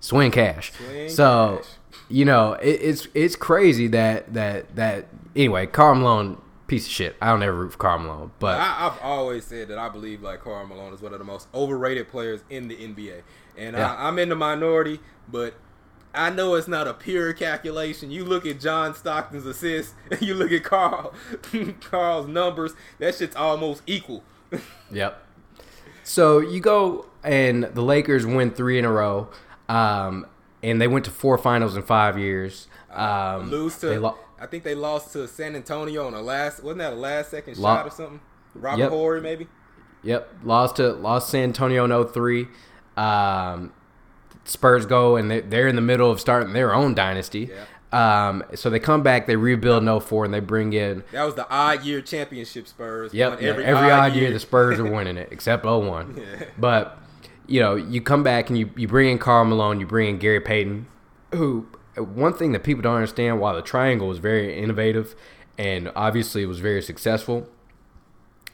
Swin Cash. Swin so Cash. you know it, it's it's crazy that that that anyway. Karl Malone, piece of shit. I don't ever root for Karl Malone, but I, I've always said that I believe like Karl Malone is one of the most overrated players in the NBA, and Yeah. I, I'm in the minority, but I know it's not a pure calculation. You look at John Stockton's assists, and you look at Karl Karl's numbers. That shit's almost equal. Yep. So you go and the Lakers win three in a row, um, and they went to four finals in five years. Um, Lose to lo- I think they lost to San Antonio on a last wasn't that a last second Lo- shot or something? Robert Yep. Horry maybe. Yep, lost to lost San Antonio in 03. Um, Spurs go and they, they're in the middle of starting their own dynasty. Um, so they come back, they rebuild in 04, and they bring in That was the odd year championship Spurs. Yep. won yeah, every, every, odd year, the Spurs are winning it, except 01. Yeah. But, you know, you come back and you, you bring in Karl Malone, you bring in Gary Payton, who, one thing that people don't understand, while the triangle was very innovative and obviously was very successful,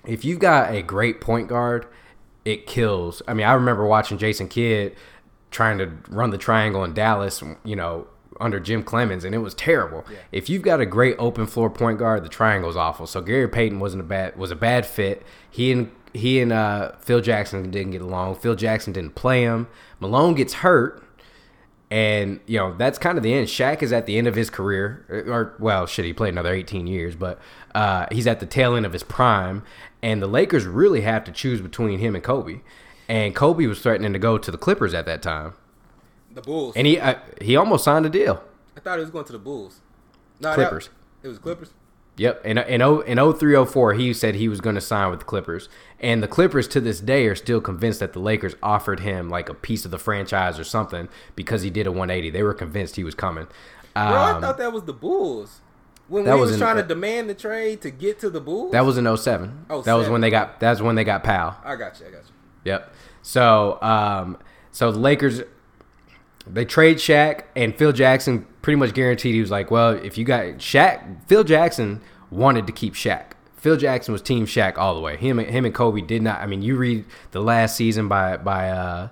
if you've got a great point guard, it kills. I mean, I remember watching Jason Kidd trying to run the triangle in Dallas, you know, under Jim Cleamons, and it was terrible. If you've got a great open floor point guard, the triangle's awful. So Gary Payton wasn't a bad was a bad fit. He and he and uh, Phil Jackson didn't get along. Phil Jackson didn't play him. Malone gets hurt. And you know that's kind of the end. Shaq is at the end of his career, or, or well, shit, he played another 18 years, but uh, he's at the tail end of his prime. And the Lakers really have to choose between him and Kobe. And Kobe was threatening to go to the Clippers at that time, The Bulls. and he uh, he almost signed a deal. I thought he was going to the Bulls. No, that- Clippers. it was Clippers. Yep, in in oh- in 03 04, he said he was going to sign with the Clippers, and the Clippers to this day are still convinced that the Lakers offered him like a piece of the franchise or something because he did a 180. They were convinced he was coming. Bro, I Um, thought that was the Bulls. When that we was was in- trying to demand the trade to get to the Bulls. That was in 07. Oh, that was when they got that was when they got Powell. I got you. I got you. Yep. So um so the Lakers they trade Shaq and Phil Jackson pretty much guaranteed he was like, well, if you got Shaq, Phil Jackson wanted to keep Shaq. Phil Jackson was team Shaq all the way. Him and him and Kobe did not. I mean, you read the last season by by uh,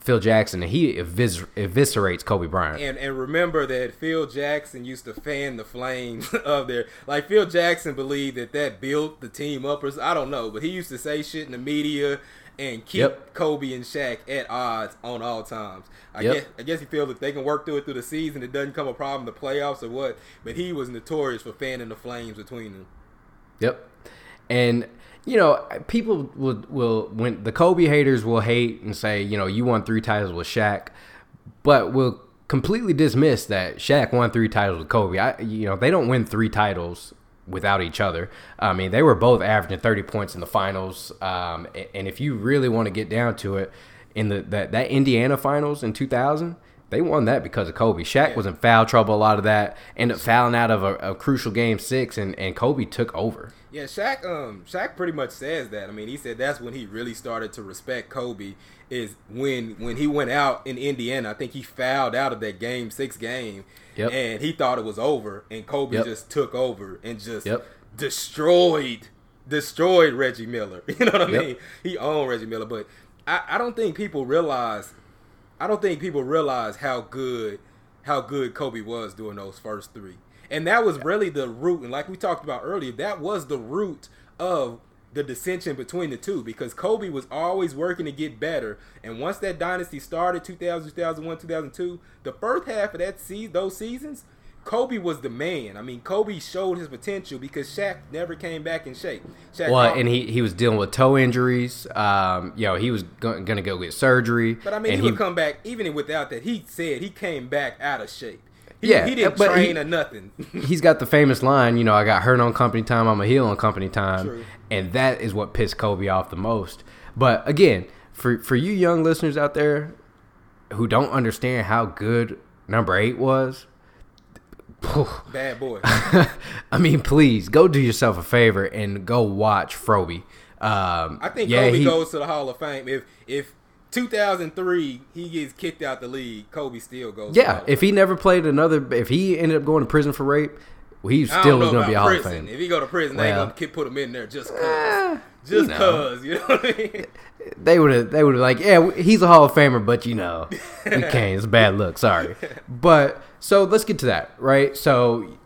Phil Jackson, and he evis- eviscerates Kobe Bryant. And and remember that Phil Jackson used to fan the flames of their like Phil Jackson believed that that built the team up or I don't know, but he used to say shit in the media and keep Yep. Kobe and Shaq at odds on all times. I Yep. guess I guess he feels that they can work through it through the season, it doesn't come a problem in the playoffs or what. But he was notorious for fanning the flames between them. Yep. And you know, people will will when the Kobe haters will hate and say, you know, you won three titles with Shaq, but will completely dismiss that Shaq won three titles with Kobe. I, you know, they don't win three titles without each other. I mean, they were both averaging 30 points in the finals. Um, and if you really want to get down to it, in the that, that Indiana finals in 2000, they won that because of Kobe. Shaq Yeah. was in foul trouble a lot of that, ended up fouling out of a, a crucial game six, and, and Kobe took over. Yeah, Shaq. Um, Shaq pretty much says that. I mean, he said that's when he really started to respect Kobe. Is when when he went out in Indiana. I think he fouled out of that game six game, Yep. and he thought it was over, and Kobe Yep. just took over and just Yep. destroyed destroyed Reggie Miller. You know what I mean? He owned Reggie Miller, but I, I don't think people realize. I don't think people realize how good how good Kobe was during those first three. And that was really the root, and like we talked about earlier, that was the root of the dissension between the two because Kobe was always working to get better. And once that dynasty started, 2000, 2001, 2002, the first half of that se- those seasons, Kobe was the man. I mean, Kobe showed his potential because Shaq never came back in shape. Shaq Well, and he, he was dealing with toe injuries. Um, you know, he was going to go get surgery. But I mean, and he, would come back even without that. He said he came back out of shape. He, Yeah, he didn't but train he- or nothing. he's got the famous line, you know, I got hurt on company time, I'm a heel on company time. True. And that is what pissed Kobe off the most. But again, for for you young listeners out there who don't understand how good number eight was, Bad boy. I mean, please go do yourself a favor and go watch Froby. Um, I think yeah, Kobe he- goes to the Hall of Fame. If if 2003 he gets kicked out the league, Kobe still goes. to the Hall Yeah, if he never played another, if he ended up going to prison for rape, he still don't was know going to be a about Hall of prison. Fame. If he go to prison, they ain't gonna put him in there just cause. Eh, just you know. cause, you know what I mean? they would have they would have like yeah he's a hall of famer but you know we can't it's a bad look sorry but so let's get to that right so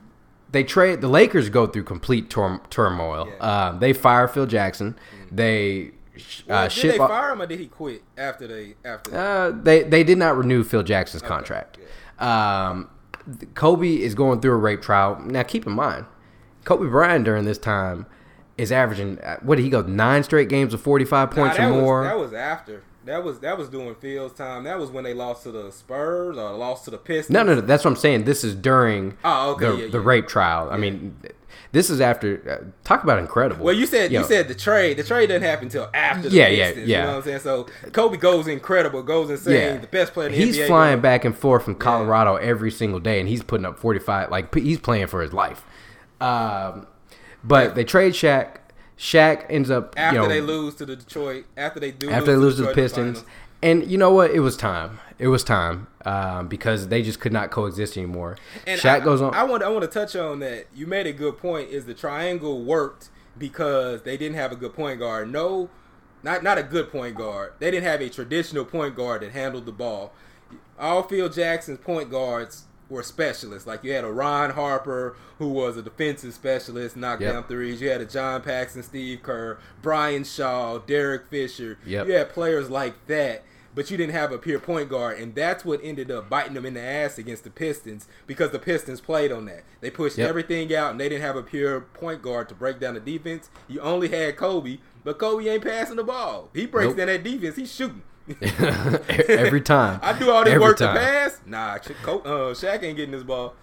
they trade the lakers go through complete tur- turmoil Yeah. um, they fire phil jackson they sh- Well, uh, did ship they fire him or did he quit after they after? uh, they they did not renew phil jackson's contract um, kobe is going through a rape trial now keep in mind kobe bryant during this time is averaging uh, what did he go nine straight games of 45 points that or was, more that was after. That was that was doing Fields time. That was when they lost to the Spurs or lost to the Pistons. No, no, no. That's what I'm saying. This is during Oh, okay, the, yeah, the rape trial. I mean, this is after. Uh, talk about incredible. Well, you said Yo, you said the trade. The trade doesn't happen until after. The Yeah, yeah, Pistons, yeah. You know what I'm saying? So Kobe goes incredible, goes insane. yeah, The best player in the He's NBA. flying back and forth from Colorado every single day, and he's putting up 45. Like he's playing for his life. Um, but they trade Shaq. Shaq ends up after you know, they lose to the Detroit. After they do. after they lose to the Pistons. And you know what? It was time. It was time um, because they just could not coexist anymore. And Shaq I, goes on. I want I want to touch on that. You made a good point. Is the triangle worked because they didn't have a good point guard? No, not not a good point guard. They didn't have a traditional point guard that handled the ball. All Phil Jackson's point guards were specialists. Like you had a Ron Harper who was a defensive specialist, knocked Yep. down threes. You had a John Paxson, Steve Kerr, Brian Shaw, Derek Fisher. Yep. You had players like that. But you didn't have a pure point guard, and that's what ended up biting them in the ass against the Pistons because the Pistons played on that. They pushed Yep. everything out, and they didn't have a pure point guard to break down the defense. You only had Kobe, but Kobe ain't passing the ball. He breaks Nope. down that defense. He's shooting. every time. I do all this Every work time. to pass. Nah, uh, Shaq ain't getting this ball.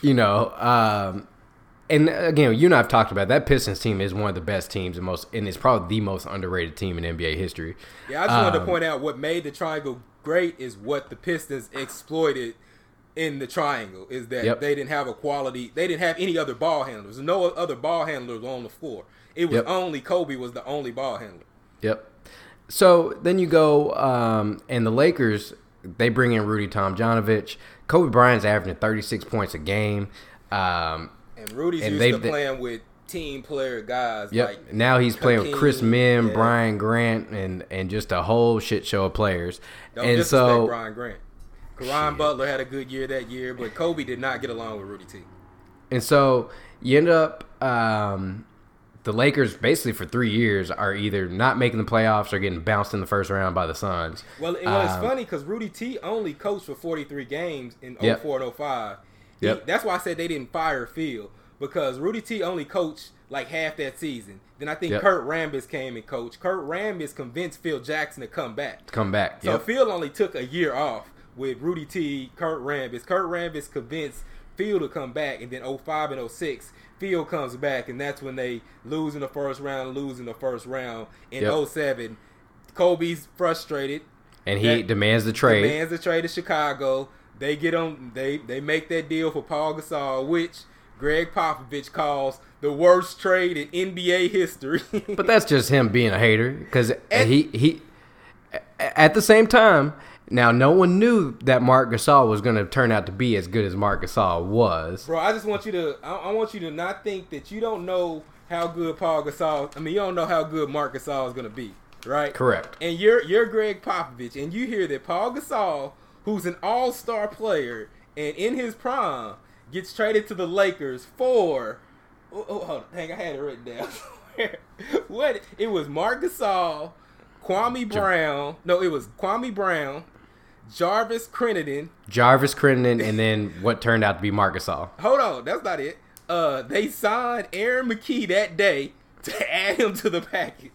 you know, um, and again, you and I've talked about that Pistons team is one of the best teams and most, and it's probably the most underrated team in NBA history. Yeah, I just wanted to Um, point out what made the triangle great is what the Pistons exploited in the triangle is that Yep. they didn't have a quality. They didn't have any other ball handlers. No other ball handlers on the floor. It was Yep. only Kobe was the only ball handler. Yep. So then you go, um, and the Lakers they bring in Rudy Tomjanovich. Kobe Bryant's averaging 36 points a game. Um, Rudy's And used they- to playing with team player guys. Yep. Like now he's playing with Chris Mihm, yeah. Brian Grant, and and just a whole shit show of players. Don't and so Brian Grant. Caron Butler had a good year that year, but Kobe did not get along with Rudy T. And so you end up um, the Lakers basically for three years are either not making the playoffs or getting bounced in the first round by the Suns. Well, it was Um, funny because Rudy T only coached for 43 games in Yep. 04 and 05. He- Yep. That's why I said they didn't fire Phil because Rudy T only coached like half that season. Then I think Yep. Kurt Rambis came and coached. Kurt Rambis convinced Phil Jackson to come back. Come back. So Yep. Phil only took a year off, with Rudy T, Kurt Rambis. Kurt Rambis convinced Phil to come back, and then 05 and 06, Phil comes back, and that's when they lose in the first round, lose in the first round. In Yep. 07, Kobe's frustrated. And he That- demands the trade. Demands the trade to Chicago. They get on. They they make that deal for Pau Gasol, which Gregg Popovich calls the worst trade in NBA history. But that's just him being a hater because he he. At the same time, now no one knew that Marc Gasol was going to turn out to be as good as Marc Gasol was. Bro, I just want you to. I, I want you to not think that you don't know how good Pau Gasol. I mean, you don't know how good Marc Gasol is going to be, right? Correct. And you're you're Gregg Popovich, and you hear that Pau Gasol, who's an All Star player and in his prime, gets traded to the Lakers for. Oh, oh, hold on, hang, I had it written down. what? It was Marc Gasol, Kwame Brown. No, it was Kwame Brown, Javaris Crittenton, Javaris Crittenton, and then what turned out to be Marc Gasol. Hold on, that's not it. Uh, they signed Aaron McKie that day to add him to the package.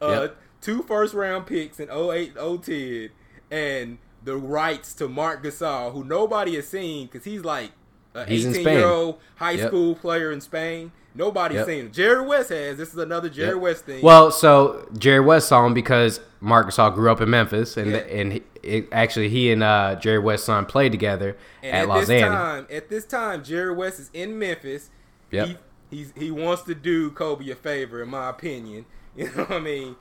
Uh, Yep. two first round picks in 08 010 and the rights to Marc Gasol, who nobody has seen because he's like an He's in 18 Spain. year old high Yep. school player in Spain. Nobody's Yep. seen him. Jerry West has. This is another Jerry Yep. West thing. Well, so Jerry West saw him because Marc Gasol grew up in Memphis, and Yeah. and he, it, actually he and uh, Jerry West's son played together And at, at, Los this Angeles. time, at this time, Jerry West is in Memphis. Yep. He, he's he wants to do Kobe a favor, in my opinion. You know what I mean?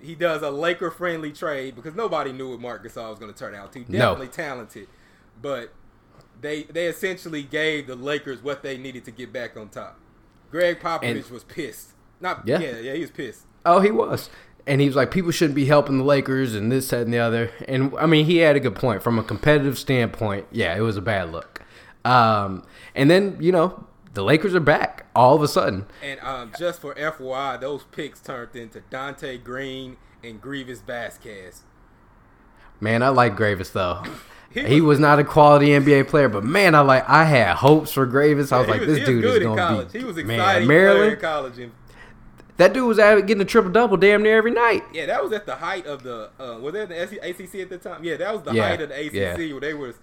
He does a Laker friendly trade because nobody knew what Marc Gasol was going to turn out to. No. Definitely talented, but they they essentially gave the Lakers what they needed to get back on top. Gregg Popovich And- was pissed. Not Yeah. yeah, yeah, he was pissed. Oh, he was. And he was like, people shouldn't be helping the Lakers and this, that, and the other. And I mean, he had a good point. From a competitive standpoint, yeah, it was a bad look. Um, and then, you know, the Lakers are back all of a sudden. And um, just for FYI, those picks turned into Donté Greene and Greivis Vasquez. Man, I like Greivis, though. He He was not a quality NBA player, but man, I like I had hopes for Greivis. I was like, was, this dude is good in going college. to be He was man, exciting player in Maryland. college. And, That dude was out getting a triple double damn near every night. yeah, that was at the height of the. Uh, was that the ACC at the time? Yeah, that was the Yeah, height of the ACC yeah. where they was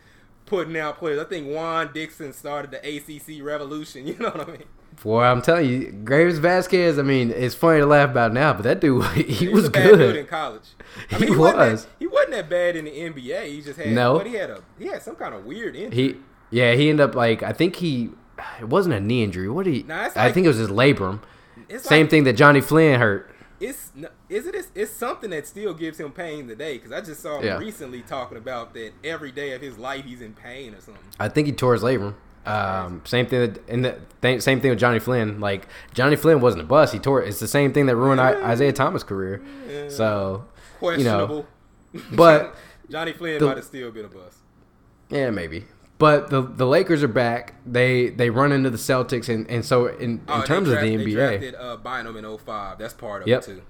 putting out players. I think Juan Dixon started the ACC revolution. You know what I mean? Boy, I'm telling you, Greivis Vasquez. I mean, it's funny to laugh about now, but that dude, he, He was a bad dude in good. college. I He mean, wasn't that- he wasn't that bad in the NBA. He just had. No. But he had a. He had some kind of weird injury. He, yeah, he ended up like I think he, it wasn't a knee injury. What did he? Nah, it's I think it was his labrum. Same like- thing that Johnny Flynn hurt. it's is it it's something that still gives him pain today because I just saw him Yeah. recently talking about that every day of his life he's in pain or something. I think he tore his labrum. Um, same thing, that, and the th- same thing with Johnny Flynn. Like Johnny Flynn wasn't a bust; he tore. It's the same thing that ruined I, Isaiah Thomas' career. So, you know, Questionable. but Johnny Flynn the- might have still been a bust. yeah, maybe. But the the Lakers are back. They they run into the Celtics, and, and so in, in Oh, terms draft- of the NBA, they drafted uh, Bynum in 05. That's part of Yep. it too.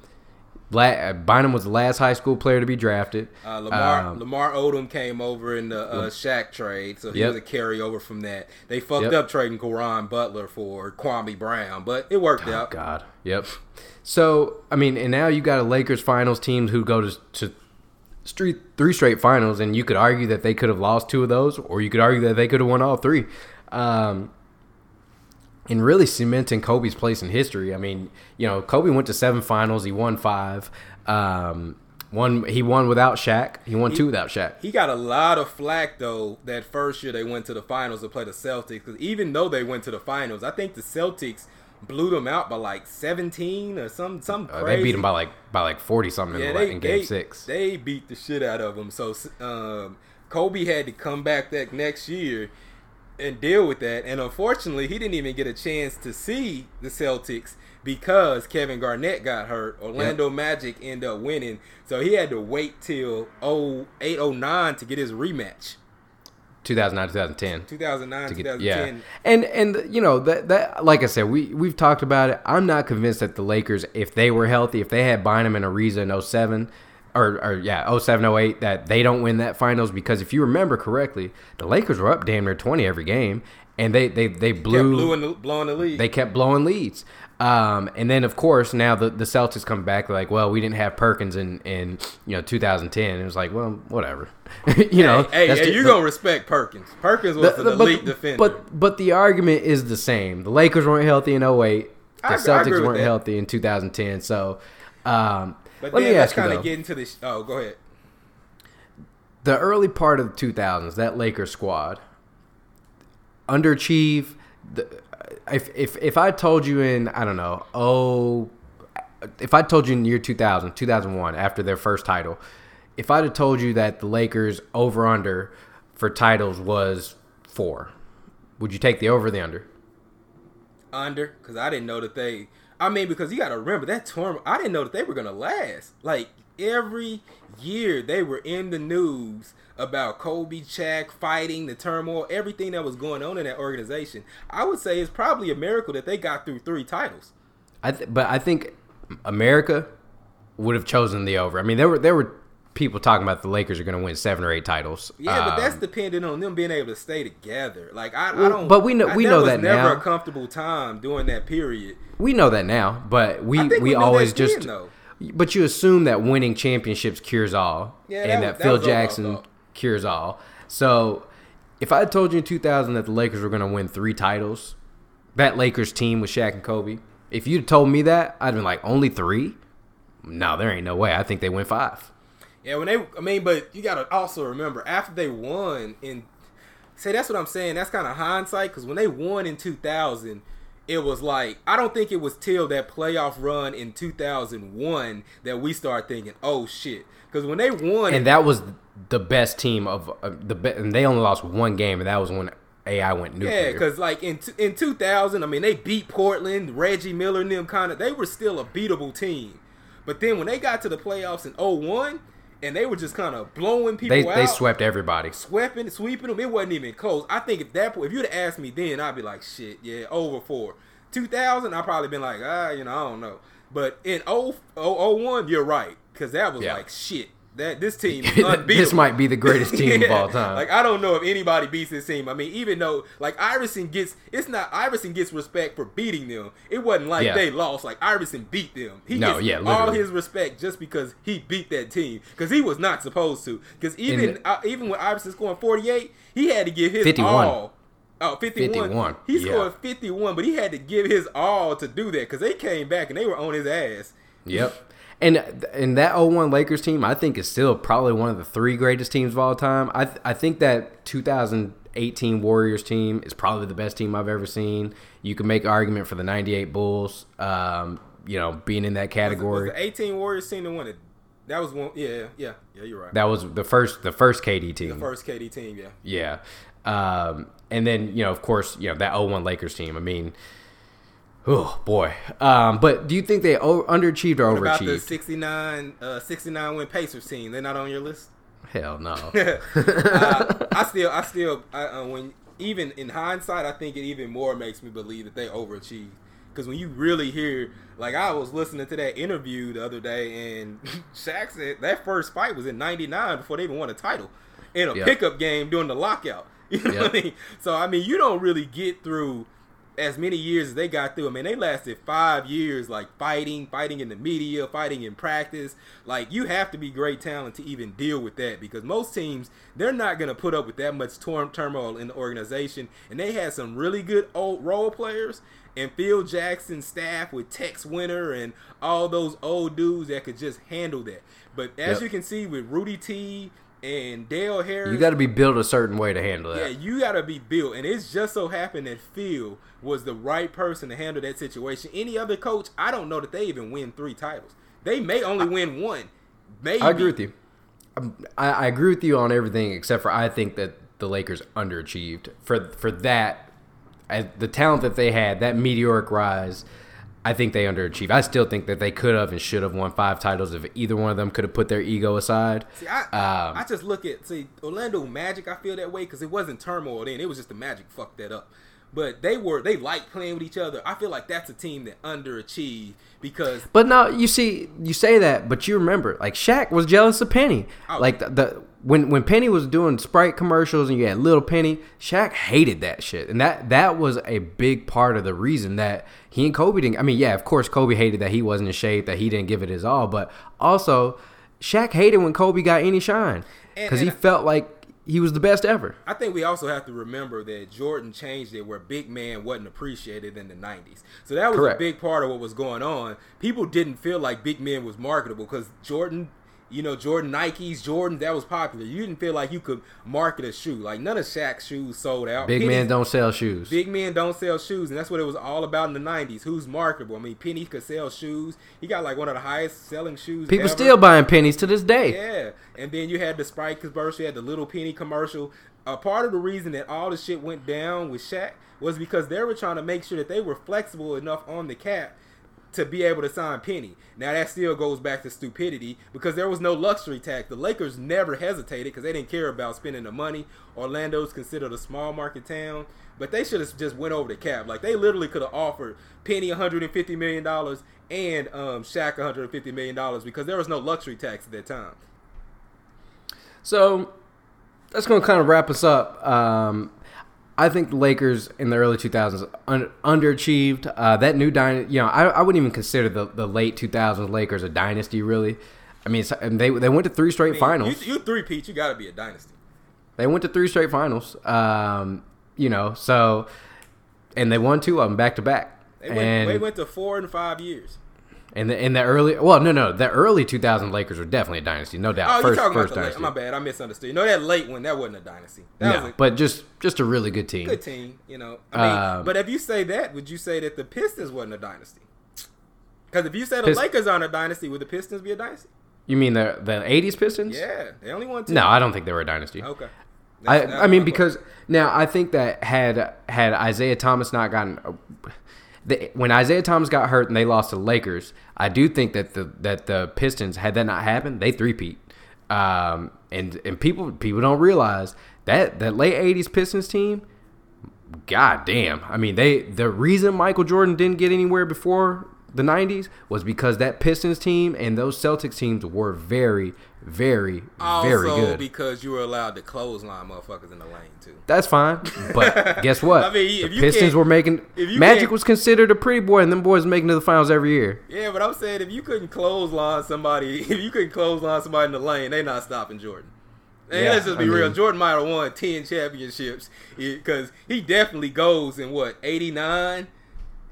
La- Bynum was the last high school player to be drafted. Uh, Lamar Um, Lamar Odom came over in the uh, Shaq trade, so he Yep. was a carryover from that. They fucked Yep. up trading Caron Butler for Kwame Brown, but it worked Oh out. God. Yep. So I mean, and now you got a Lakers finals team who go to to street three straight finals, and you could argue that they could have lost two of those, or you could argue that they could have won all three. Um, and really cementing Kobe's place in history. I mean, you know, Kobe went to seven finals. He won five. Um, one he won without Shaq. He won two without Shaq. He got a lot of flack though that first year they went to the finals to play the Celtics because even though they went to the finals, I think the Celtics blew them out by like 17 or some some Uh, they beat them by like by like forty something yeah, in, they, in game they, six. They beat the shit out of them. So um, Kobe had to come back that next year and deal with that. And unfortunately, he didn't even get a chance to see the Celtics because Kevin Garnett got hurt. Orlando Magic ended up winning, so he had to wait till 08, 09 to get his rematch. 2009 2010 2009 get, 2010 yeah and and you know that that like i said we we've talked about it i'm not convinced that the lakers if they were healthy if they had bynum and ariza in 07 or, or yeah, 07, 08, that they don't win that finals because if you remember correctly, the Lakers were up damn near 20 every game and they they they blew, blowing the, blowing the lead. They kept blowing leads. Um, and then of course now the, the Celtics come back like, well, we didn't have Perkins in, in you know 2010. it was like, well, whatever. you know, hey, hey, hey you're gonna respect Perkins. Perkins was the, the, elite but, defender. But but the argument is the same. The Lakers weren't healthy in 08. The I, Celtics I weren't healthy in 2010. So um, but let me ask you kind of get into this. Oh, go ahead. The early part of the 2000s, that Lakers squad underachieve. The, if if if I told you in I don't know oh if I told you in year 2000 2001 after their first title if I'd have told you that the Lakers over under for titles was four would you take the over or the under under because I didn't know that they I mean because you got to remember that tournament I didn't know that they were gonna last like every year they were in the news about Kobe, Shaq fighting, the turmoil, everything that was going on in that organization. I would say it's probably a miracle that they got through three titles. I th- but I think America would have chosen the over. I mean, there were there were people talking about the Lakers are going to win seven or eight titles. Yeah, um, but that's um, dependent on them being able to stay together. Like I, well, I don't. But we know we know that never now. Never a comfortable time during that period. We know that now, but we we, we always just. Then, but you assume that winning championships cures all, yeah, and that, that Phil Jackson cures all. So if I told you in 2000 that the Lakers were going to win three titles, that Lakers team with Shaq and Kobe, if you'd told me that, I'd been like, only three? No, there ain't no way. I think they win five. Yeah, when they, I mean, but you got to also remember after they won in, say, that's what I'm saying. That's kind of hindsight because when they won in 2000, it was like I don't think it was till that playoff run in 2001 that we started thinking, oh shit, because when they won, and that was the best team of uh, the be- and they only lost one game, and that was when AI went nuclear. Yeah, because like in t- in 2000, I mean they beat Portland, Reggie Miller and them kind of they were still a beatable team, but then when they got to the playoffs in 01, and they were just kind of blowing people they, out. They swept everybody, sweeping, sweeping them. It wasn't even close. I think at that point, if you'd have asked me then, I'd be like, shit, yeah, over four. 2000, I'd probably been like, ah, you know, I don't know. But in 0, 01, you're right because that was yeah. like shit that this team this might be the greatest team yeah. of all time. Like I don't know if anybody beats this team. I mean, even though like Iverson gets it's not Iverson gets respect for beating them. It wasn't like yeah. they lost. Like Iverson beat them. He no, gets yeah, all his respect just because he beat that team because he was not supposed to. Because even the, uh, even when Iverson scoring 48, he had to give his 51. all. Oh, 51. 51. He scored 51, but he had to give his all to do that because they came back and they were on his ass. Yep. And and that 01 Lakers team, I think, is still probably one of the three greatest teams of all time. I I think that 2018 Warriors team is probably the best team I've ever seen. You can make argument for the 98 Bulls, um, you know, being in that category. Was, was the 18 Warriors team the one that that was one? Yeah, yeah, yeah. You're right. That was the first the first KD team. The first KD team, yeah. Yeah, um, and then you know, of course, you know that 01 Lakers team. I mean Oh boy! Um, but do you think they o- underachieved or what overachieved? About the 69, uh, 69 win Pacers team, they're not on your list. Hell no. uh, I still, I still, I, uh, when even in hindsight, I think it even more makes me believe that they overachieved. Because when you really hear, like I was listening to that interview the other day, and Shaq said that first fight was in '99 before they even won a title in a yep. pickup game during the lockout. You know yep. what I mean? So I mean, you don't really get through as many years as they got through. I mean, they lasted five years, like fighting, fighting in the media, fighting in practice. Like you have to be great talent to even deal with that because most teams they're not going to put up with that much tor- turmoil in the organization. And they had some really good old role players. And Phil Jackson's staff with Tex Winter and all those old dudes that could just handle that. But as yep. you can see with Rudy T, and Del Harris. You got to be built a certain way to handle that. Yeah, you got to be built, and it's just so happened that Phil was the right person to handle that situation. Any other coach, I don't know that they even win three titles. They may only win one. Maybe. I agree with you. Um, I, I agree with you on everything except for I think that the Lakers underachieved for for that. the talent that they had, that meteoric rise I think they underachieved. I still think that they could have and should have won five titles if either one of them could have put their ego aside. See, I, um, I just look at see Orlando Magic. I feel that way because it wasn't turmoil then; it was just the Magic fucked that up. but they were they liked playing with each other. I feel like that's a team that underachieved because But now you see, you say that, but you remember, like Shaq was jealous of Penny. Oh. Like the, the when when Penny was doing Sprite commercials and you had Little Penny, Shaq hated that shit, and that that was a big part of the reason that he and Kobe didn't. I mean, yeah, of course, Kobe hated that he wasn't in shape, that he didn't give it his all, but also Shaq hated when Kobe got any shine because he felt like he was the best ever. I think we also have to remember that Jordan changed it where big man wasn't appreciated in the 90s. So that was Correct. a big part of what was going on. People didn't feel like big men was marketable because Jordan, you know, Jordan Nikes, Jordan, that was popular. You didn't feel like you could market a shoe. Like none of Shaq's shoes sold out. Big Penny's- men don't sell shoes. Big men don't sell shoes, and that's what it was all about in the '90s. Who's marketable? I mean, Penny could sell shoes. He got like one of the highest selling shoes. People ever. still buying pennies to this day. Yeah, and then you had the Sprite commercial, you had the Little Penny commercial. A part of the reason that all the shit went down with Shaq was because they were trying to make sure that they were flexible enough on the cap to be able to sign Penny. Now that still goes back to stupidity because there was no luxury tax. The Lakers never hesitated because they didn't care about spending the money. Orlando's considered a small market town, but they should have just went over the cap. Like they literally could have offered Penny 150 million dollars and um, Shaq 150 million dollars because there was no luxury tax at that time. So that's going to kind of wrap us up. Um, I think the Lakers in the early 2000s un- underachieved. Uh, that new dynasty, you know, I, I wouldn't even consider the, the late 2000s Lakers a dynasty, really. I mean, and they they went to three straight I mean, finals. You, you three Pete, you got to be a dynasty. They went to three straight finals. Um, you know, so and they won two of them back to back. They went, And they went to four and five years. In the in the early, well, no, no, the early 2000 Lakers were definitely a dynasty, no doubt. Oh, first, you're talking first about the late. My bad, I misunderstood. You know that late one, that wasn't a dynasty. That no, was a but just just a really good team. good team. You know, I mean, Um, but if you say that, would you say that the Pistons wasn't a dynasty? Because if you say the Pist- Lakers aren't a dynasty, would the Pistons be a dynasty? You mean the the 80s Pistons? Yeah, they only won two. No, I don't think they were a dynasty. Okay. I, That's- I mean because now I think that had had Isiah Thomas not gotten the, when Isiah Thomas got hurt and they lost to the Lakers, I do think that the that the Pistons had that not happened, they three-peat. Um, and and people people don't realize that that late '80s Pistons team, god damn. I mean they the reason Michael Jordan didn't get anywhere before the '90s was because that Pistons team and those Celtics teams were very very also very good. because you were allowed to clothesline motherfuckers in the lane too. That's fine. But guess what? I mean, if the you Pistons were making if you Magic was considered a pretty boy, and them boys making to the finals every year. Yeah, but I'm saying if you couldn't clothesline somebody, if you couldn't clothesline somebody in the lane, they not stopping Jordan. And Yeah, let's just be I real. Jordan might have won ten championships because he definitely goes in what eighty nine.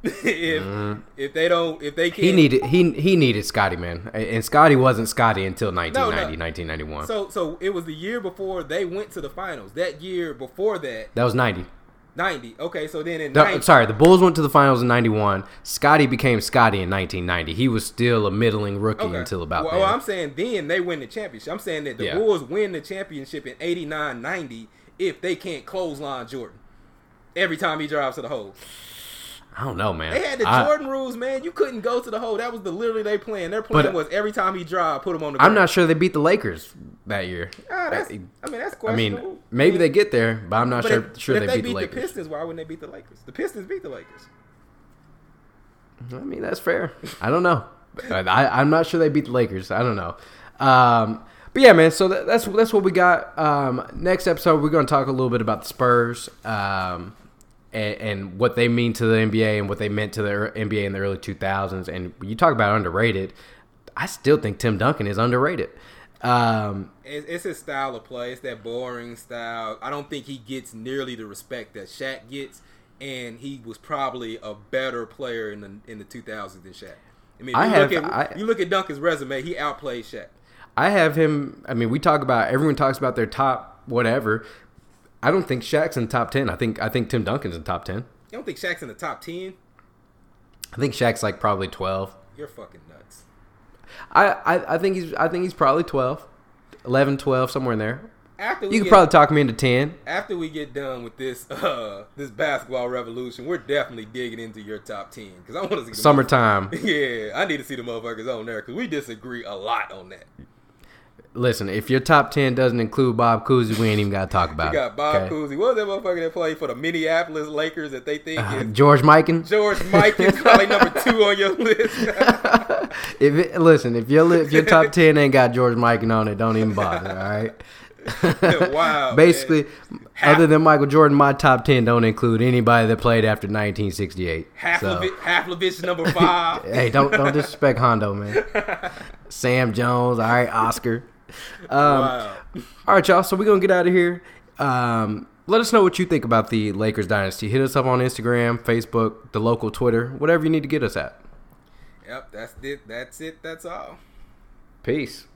if mm-hmm. if they don't, if they can't. He needed he he needed Scottie man, and Scottie wasn't Scottie until 1990, no. 1991. So so it was the year before they went to the finals. That year before that, that was 90. ninety. Okay, so then in No, 90, sorry, the Bulls went to the finals in 91. Scottie became Scottie in 1990. He was still a middling rookie Okay. until about well, oh, then. well, I'm saying then they win the championship. I'm saying that the Yeah. Bulls win the championship in 89 90 if they can't clothesline Jordan every time he drives to the hole. I don't know, man. They had the I, Jordan rules, man. You couldn't go to the hole. That was the literally they plan. Their plan was every time he drive, put him on the I'm not sure they beat the Lakers that year. Ah, that's, I mean, that's questionable. I mean, maybe they get there, but I'm not But sure if, sure if they, they beat the Lakers. Pistons, why wouldn't they beat the Lakers? The Pistons beat the Lakers. I mean, that's fair. I don't know. I, I'm not sure they beat the Lakers. I don't know. Um, but yeah, man. So that, that's that's what we got. Um, next episode, we're going to talk a little bit about the Spurs um, and, and what they mean to the NBA and what they meant to the NBA in the early 2000s. And when you talk about underrated, I still think Tim Duncan is underrated. Um, It's, his style of play. It's that boring style. I don't think he gets nearly the respect that Shaq gets, and he was probably a better player in the in the 2000s than Shaq. I mean, I you have- look at I- you look at Duncan's resume. He outplayed Shaq. I have him. I mean, we talk about everyone talks about their top whatever. I don't think Shaq's in the top ten. I think I think Tim Duncan's in the top ten. You don't think Shaq's in the top 10? I think Shaq's like probably twelve. You're fucking nuts. I, I, I think he's I think he's probably 12, 11, 12, somewhere in there. After we You could get, probably talk me into ten. after we get done with this uh this basketball revolution, we're definitely digging into your top 10 because I want to see Summertime. Yeah, I need to see the motherfuckers on there because we disagree a lot on that. Listen, if your top ten doesn't include Bob Cousy, we ain't even got to talk about You got Bob okay? Cousy. What was that motherfucker that played for the Minneapolis Lakers that they think Uh, is George Mikan. George Mike is probably number two on your list. if it, listen, if your if your top ten ain't got George Mikan on it, don't even bother. All right. Wow, Basically, Half- other than Michael Jordan, my top ten don't include anybody that played after 1968. Half So, of it's number five. hey, don't don't disrespect Hondo, man. Sam Jones, all right, Oscar. Um, wow. All right, y'all. So we're gonna get out of here. Um, let us know what you think about the Lakers dynasty. Hit us up on Instagram, Facebook, the local Twitter, whatever you need to get us at. Yep, that's it. That's it. That's all. Peace.